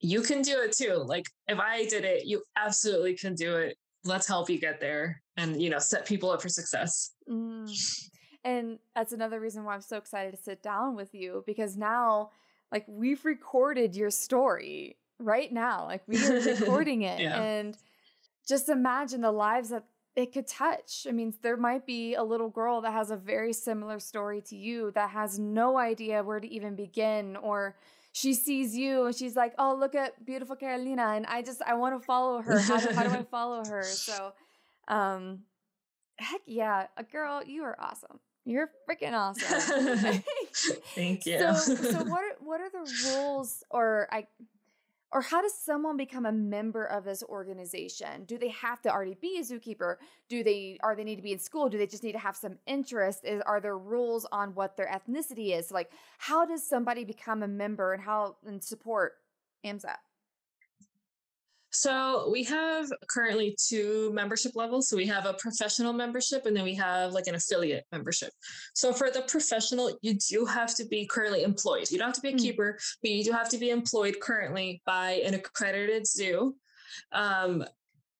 you can do it too. Like if I did it, you absolutely can do it let's help you get there and you know set people up for success mm. and that's another reason why i'm so excited to sit down with you because now like we've recorded your story right now like we are recording it yeah. and just imagine the lives that it could touch. I mean, there might be a little girl that has a very similar story to you that has no idea where to even begin or she sees you and she's like, "Oh, look at beautiful Carolina," and I just I want to follow her. How do, how do I follow her? So, um, heck yeah, a girl, you are awesome. You're freaking awesome. Thank you. So, so what are, what are the rules or I or how does someone become a member of this organization? Do they have to already be a zookeeper? Do they are they need to be in school? Do they just need to have some interest? Is are there rules on what their ethnicity is? Like how does somebody become a member and how and support AMZAP? So we have currently two membership levels. So we have a professional membership and then we have like an affiliate membership. So for the professional, you do have to be currently employed. You don't have to be a mm. keeper, but you do have to be employed currently by an accredited zoo. Um,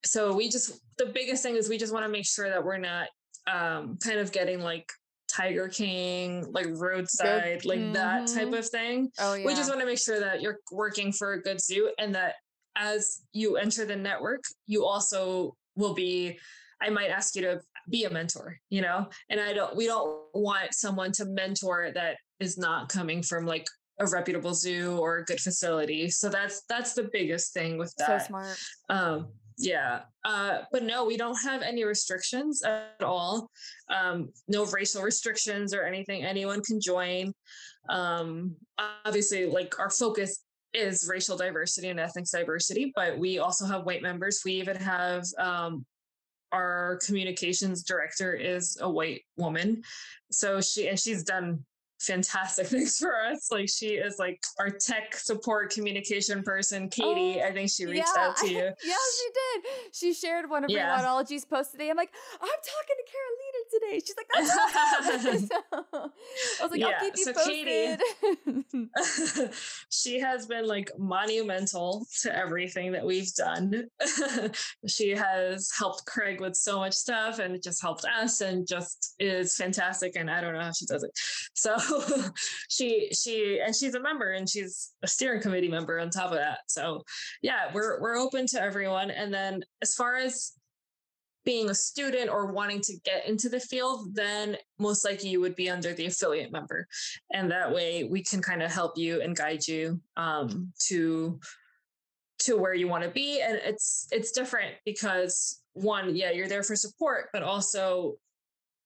so we just the biggest thing is we just want to make sure that we're not um, kind of getting like Tiger King, like roadside, good. like mm-hmm. that type mm-hmm. of thing. Oh yeah. We just want to make sure that you're working for a good zoo and that as you enter the network, you also will be I might ask you to be a mentor, you know? And I don't we don't want someone to mentor that is not coming from like a reputable zoo or a good facility. So that's that's the biggest thing with that. So smart. Um yeah uh, but no we don't have any restrictions at all um, no racial restrictions or anything anyone can join um, obviously like our focus is racial diversity and ethnic diversity but we also have white members we even have um, our communications director is a white woman so she and she's done fantastic things for us. Like she is like our tech support communication person, Katie. Oh, I think she reached yeah, out to you. yeah, she did. She shared one of yeah. her monologies posts today. I'm like, I'm talking to Carolina today. She's like, that's awesome. so, I was like, yeah, I'll keep you so posted. Katie, she has been like monumental to everything that we've done. she has helped Craig with so much stuff and it just helped us and just is fantastic. And I don't know how she does it. So she she and she's a member and she's a steering committee member on top of that. So yeah, we're we're open to everyone. And then as far as being a student or wanting to get into the field, then most likely you would be under the affiliate member. And that way we can kind of help you and guide you um, to to where you want to be. And it's it's different because one, yeah, you're there for support, but also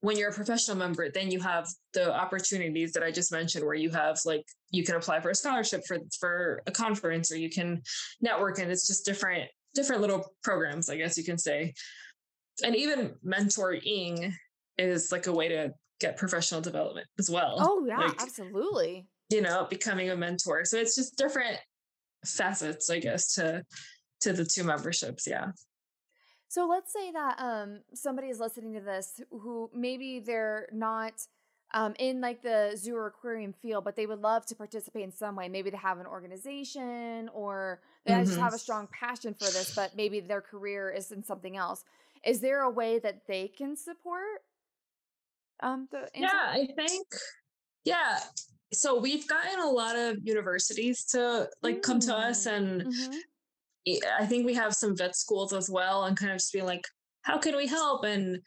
when you're a professional member, then you have the opportunities that I just mentioned, where you have like you can apply for a scholarship for for a conference, or you can network, and it's just different different little programs, I guess you can say. And even mentoring is like a way to get professional development as well. Oh yeah, like, absolutely. You know, becoming a mentor. So it's just different facets, I guess, to to the two memberships. Yeah. So let's say that um, somebody is listening to this who maybe they're not um, in like the zoo or aquarium field, but they would love to participate in some way. Maybe they have an organization or they mm-hmm. just have a strong passion for this, but maybe their career is in something else. Is there a way that they can support? Um, the yeah, I think yeah. So we've gotten a lot of universities to like come to us mm, and mm-hmm. I think we have some vet schools as well, and kind of just being like, how can we help? And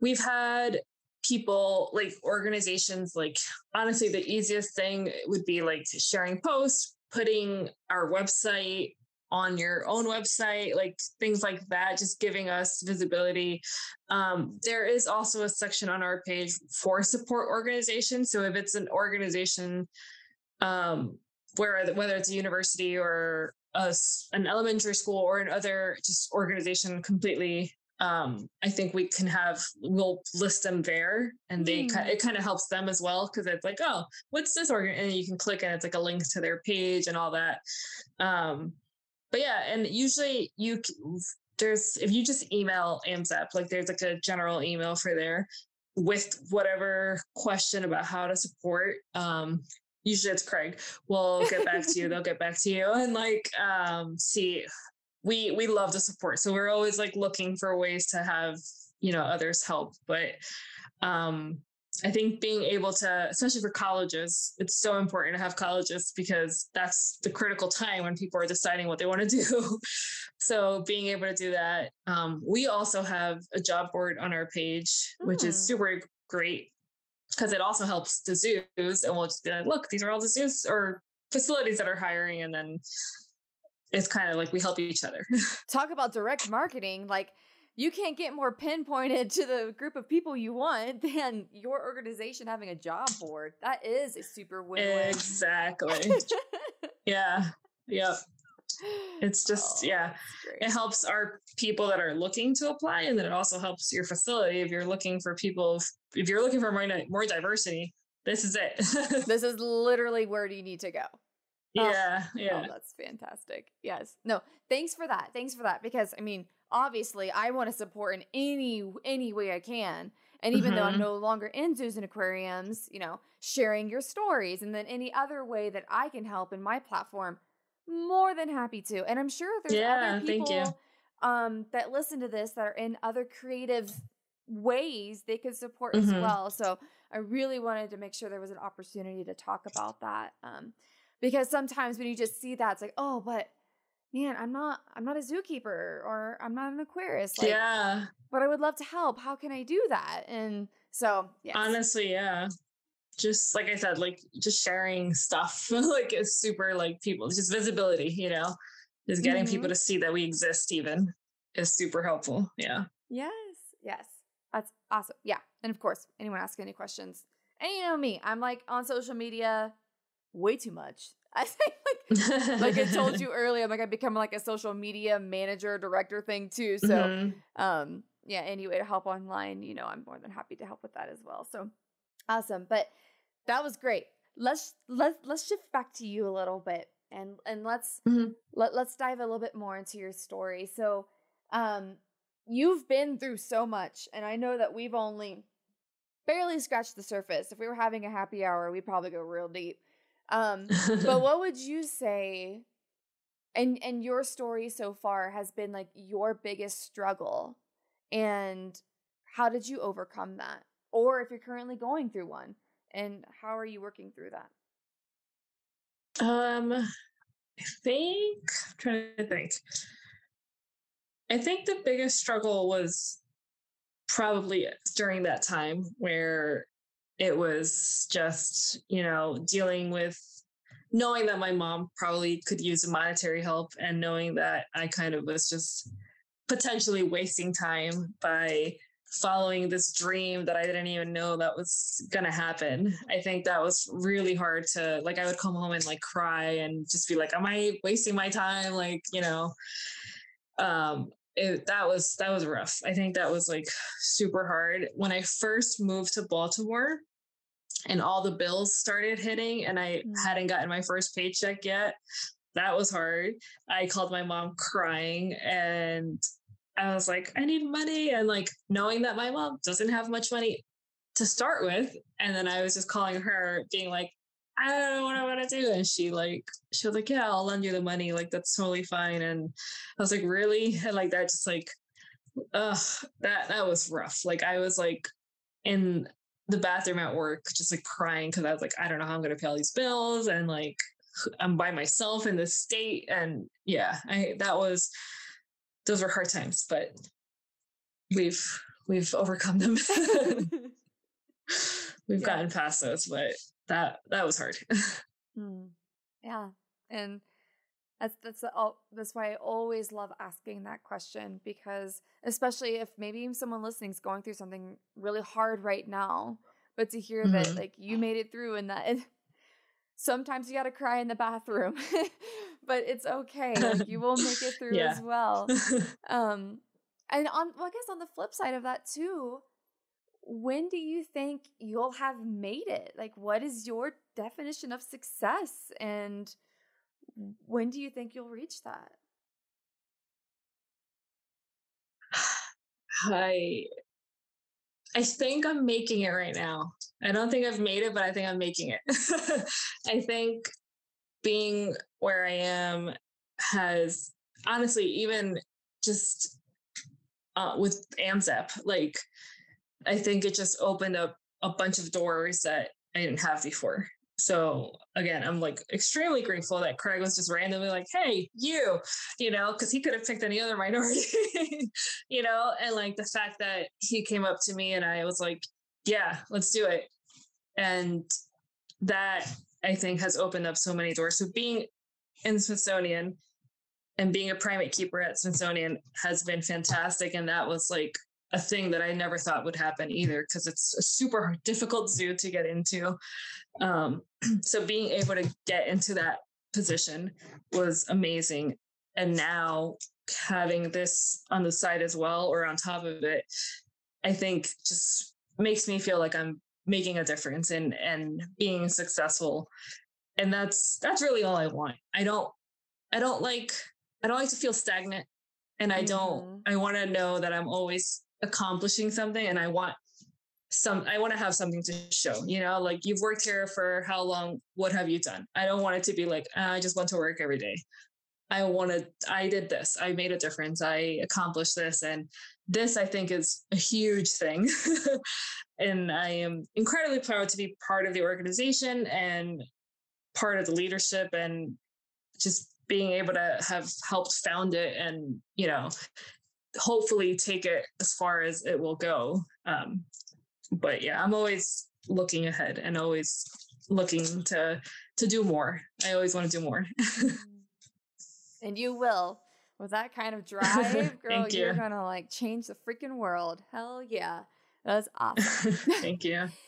we've had people like organizations like honestly the easiest thing would be like sharing posts putting our website on your own website like things like that just giving us visibility um, there is also a section on our page for support organizations so if it's an organization um, where whether it's a university or a, an elementary school or another just organization completely um, I think we can have we'll list them there, and they mm. it kind of helps them as well because it's like, oh, what's this organ? And you can click and it's like a link to their page and all that. Um, but yeah, and usually you there's if you just email AMZAP, like there's like a general email for there with whatever question about how to support. Um, usually it's Craig. We'll get back to you. They'll get back to you and like um see we we love the support. So we're always like looking for ways to have, you know, others help. But um I think being able to, especially for colleges, it's so important to have colleges because that's the critical time when people are deciding what they want to do. so being able to do that, um, we also have a job board on our page, mm. which is hmm. super great because it also helps the zoos and we'll just be like look these are all the zoos or facilities that are hiring and then it's kind of like we help each other talk about direct marketing like you can't get more pinpointed to the group of people you want than your organization having a job board. That is a super win-win. Exactly. Yeah. Yep. It's just oh, yeah. it helps our people that are looking to apply and then it also helps your facility if you're looking for people if you're looking for more, more diversity this is it. This is literally where do you need to go. Yeah, oh, oh yeah. Oh, that's fantastic. Yes. No, thanks for that. Thanks for that because I mean, obviously, I want to support in any any way I can. And even mm-hmm. though I'm mm-hmm. no longer in zoos and aquariums, you know, sharing your stories and then any other way that I can help in my platform, more than happy to. And I'm sure there's yeah, other people um, that listen to this that are in other creative ways they could support mm-hmm. as well. So I really wanted to make sure there was an opportunity to talk about that. Um, because sometimes when you just see that, it's like, oh, but man, I'm not, I'm not a zookeeper or I'm not an aquarist. Like, yeah. But I would love to help. How can I do that? And so, yeah. Honestly, yeah. Just like I said, like just sharing stuff, like it's super like people, just visibility, you know, just getting mm-hmm. people to see that we exist even is super helpful. Yeah. Yes. Yes. That's awesome. Yeah. And of course, anyone ask any questions. And you know me, I'm like on social media way too much. I think like like I told you earlier, I'm like I become like a social media manager director thing too. So mm-hmm. um yeah, any way to help online, you know, I'm more than happy to help with that as well. So awesome. But that was great. Let's let's let's shift back to you a little bit and and let's mm-hmm. let, let's dive a little bit more into your story. So um you've been through so much, and I know that we've only barely scratched the surface. If we were having a happy hour, we'd probably go real deep. Um, but what would you say? And and your story so far has been like your biggest struggle, and how did you overcome that? Or if you're currently going through one, and how are you working through that? Um, I think I'm trying to think. I think the biggest struggle was probably during that time where it was just, you know, dealing with knowing that my mom probably could use monetary help and knowing that I kind of was just potentially wasting time by following this dream that I didn't even know that was going to happen. I think that was really hard to like I would come home and like cry and just be like am I wasting my time like, you know, um it, that was that was rough. I think that was like super hard when I first moved to Baltimore and all the bills started hitting and I mm. hadn't gotten my first paycheck yet. That was hard. I called my mom crying and I was like, I need money. And like knowing that my mom doesn't have much money to start with. And then I was just calling her, being like, I don't know what I want to do. And she like, she was like, yeah, I'll lend you the money. Like, that's totally fine. And I was like, really? And like, that just like, ugh, that, that was rough. Like, I was like in the bathroom at work, just like crying because I was like, I don't know how I'm going to pay all these bills. And like, I'm by myself in this state. And yeah, I, that was, those were hard times, but we've, we've overcome them. we've yeah. gotten past those, but that that was hard. mm. Yeah, and that's that's all. That's why I always love asking that question because, especially if maybe someone listening is going through something really hard right now, but to hear mm-hmm. that like you made it through and that. It, sometimes you got to cry in the bathroom but it's okay like, you will make it through as well um and on well, i guess on the flip side of that too when do you think you'll have made it? Like, what is your definition of success? And when do you think you'll reach that? I I think I'm making it right now. I don't think I've made it, but I think I'm making it. I think being where I am has honestly even just uh, with AMZAP, like I think it just opened up a bunch of doors that I didn't have before. So again, I'm like extremely grateful that Craig was just randomly like, "Hey, you," you know, because he could have picked any other minority, you know, and like the fact that he came up to me and I was like, "Yeah, let's do it," and that I think has opened up so many doors. So being in Smithsonian and being a primate keeper at Smithsonian has been fantastic, and that was like a thing that I never thought would happen either because it's a super difficult zoo to get into. Um, so being able to get into that position was amazing. And now having this on the side as well or on top of it, I think just makes me feel like I'm making a difference and and being successful and that's that's really all I want. I don't I don't like I don't like to feel stagnant and I don't mm-hmm. I want to know that I'm always accomplishing something and I want some I want to have something to show, you know, like you've worked here for how long? What have you done? I don't want it to be like ah, I just went to work every day. I wanted I did this. I made a difference. I accomplished this and this I think is a huge thing. and I am incredibly proud to be part of the organization and part of the leadership and just being able to have helped found it and you know hopefully take it as far as it will go. Um, but yeah i'm always looking ahead and always looking to to do more. I always want to do more. And you will. With that kind of drive girl you. you're gonna like change the freaking world. Hell yeah. That's awesome. Thank you.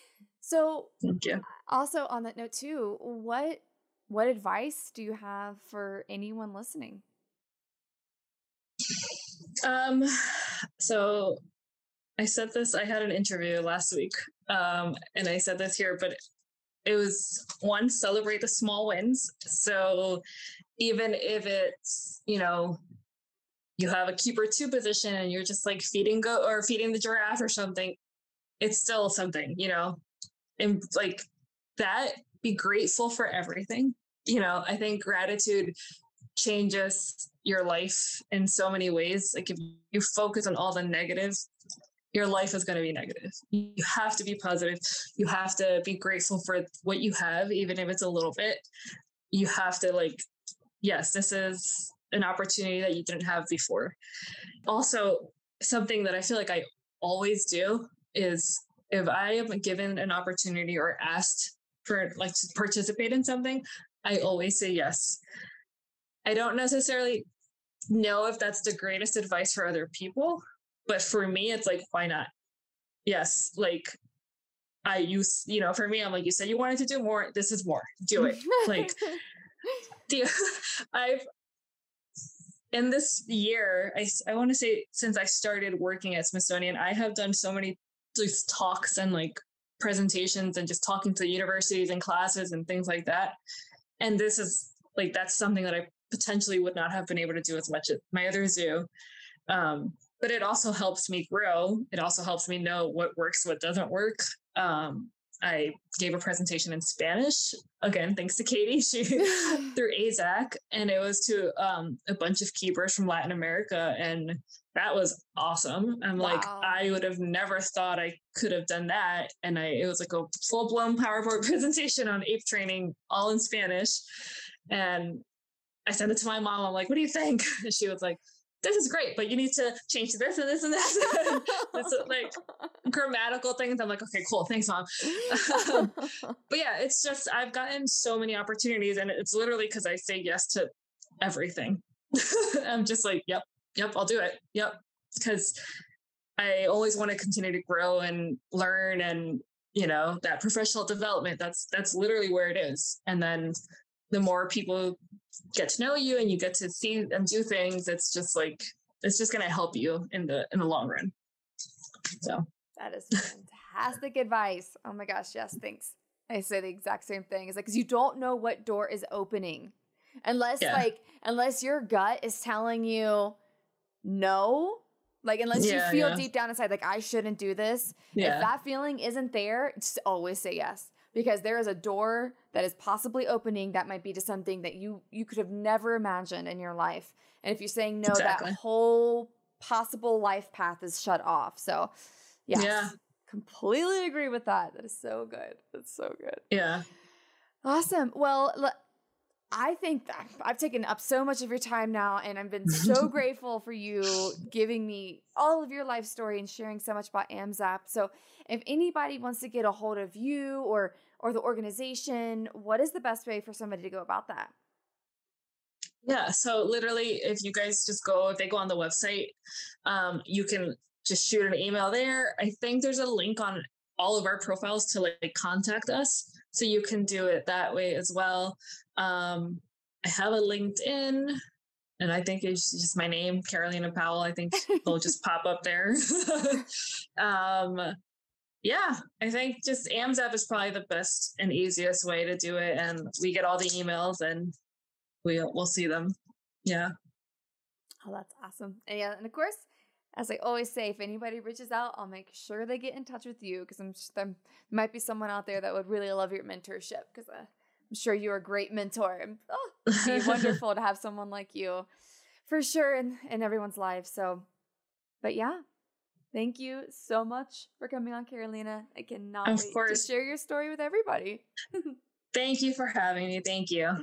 So thank you. also on that note too what what advice do you have for anyone listening? Um, so I said this, I had an interview last week, um, and I said this here, but it was one, celebrate the small wins. So even if it's, you know, you have a keeper two position and you're just like feeding go or feeding the giraffe or something, it's still something, you know, and like that be grateful for everything. You know, I think gratitude changes your life in so many ways. Like if you focus on all the negatives, your life is going to be negative. You have to be positive. You have to be grateful for what you have, even if it's a little bit. You have to, like, yes, this is an opportunity that you didn't have before. Also, something that I feel like I always do is if I am given an opportunity or asked for like to participate in something, I always say yes. I don't necessarily know if that's the greatest advice for other people, but for me, it's like, why not? Yes, like I use, you know, for me, I'm like, you said you wanted to do more. This is more. Do it. like, do I've in this year, I I want to say since I started working at Smithsonian, I have done so many just talks and like presentations and just talking to universities and classes and things like that. And this is like that's something that I potentially would not have been able to do as much at my other zoo. Um, but it also helps me grow. It also helps me know what works, what doesn't work. Um, I gave a presentation in Spanish again, thanks to Katie. She through AAZK, and it was to um, a bunch of keepers from Latin America, and that was awesome. I'm wow. like, I would have never thought I could have done that, and I it was like a full blown PowerPoint presentation on ape training, all in Spanish, and I sent it to my mom. I'm like, what do you think? And she was like, this is great, but you need to change this and this and this. it's like grammatical things. I'm like, okay, cool. Thanks, mom. Um, but yeah, it's just, I've gotten so many opportunities and it's literally because I say yes to everything. I'm just like, yep, yep, I'll do it. Yep. Because I always want to continue to grow and learn and, you know, that professional development, that's, that's literally where it is. And then the more people get to know you and you get to see and do things, it's just like it's just gonna help you in the in the long run. So that is fantastic advice. Oh my gosh, yes, thanks. I say the exact same thing. It's like because you don't know what door is opening unless yeah. like unless your gut is telling you no like unless yeah, you feel yeah. deep down inside like i shouldn't do this if that feeling isn't there just always say yes because there is a door that is possibly opening that might be to something that you you could have never imagined in your life. And if you're saying no, exactly. that whole possible life path is shut off. So, yes, yeah, completely agree with that. That is so good. That's so good. Yeah. Awesome. Well, I think that I've taken up so much of your time now, and I've been so grateful for you giving me all of your life story and sharing so much about AMZAP. So, if anybody wants to get a hold of you or or the organization, what is the best way for somebody to go about that? Yeah, so literally, if you guys just go, if they go on the website, um, you can just shoot an email there. I think there's a link on all of our profiles to like contact us, so you can do it that way as well. Um, I have a LinkedIn, and I think it's just my name, Carolina Powell. I think they'll just pop up there. um, yeah, I think just AMZAP is probably the best and easiest way to do it. And we get all the emails and we'll, we'll see them. Yeah. Oh, that's awesome. And yeah, and of course, as I always say, if anybody reaches out, I'll make sure they get in touch with you because I'm there might be someone out there that would really love your mentorship because uh, I'm sure you're a great mentor. Oh, it'd be wonderful to have someone like you for sure in, in everyone's life. So, but yeah, thank you so much for coming on, Carolina. I cannot of wait course. to share your story with everybody. thank you for having me. Thank you.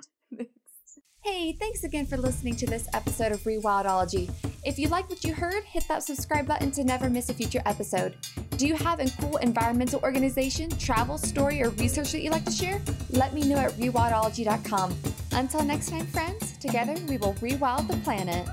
Hey, thanks again for listening to this episode of Rewildology. If you like what you heard, hit that subscribe button to never miss a future episode. Do you have a cool environmental organization, travel story, or research that you'd like to share? Let me know at rewildology.com. Until next time, friends, together we will rewild the planet.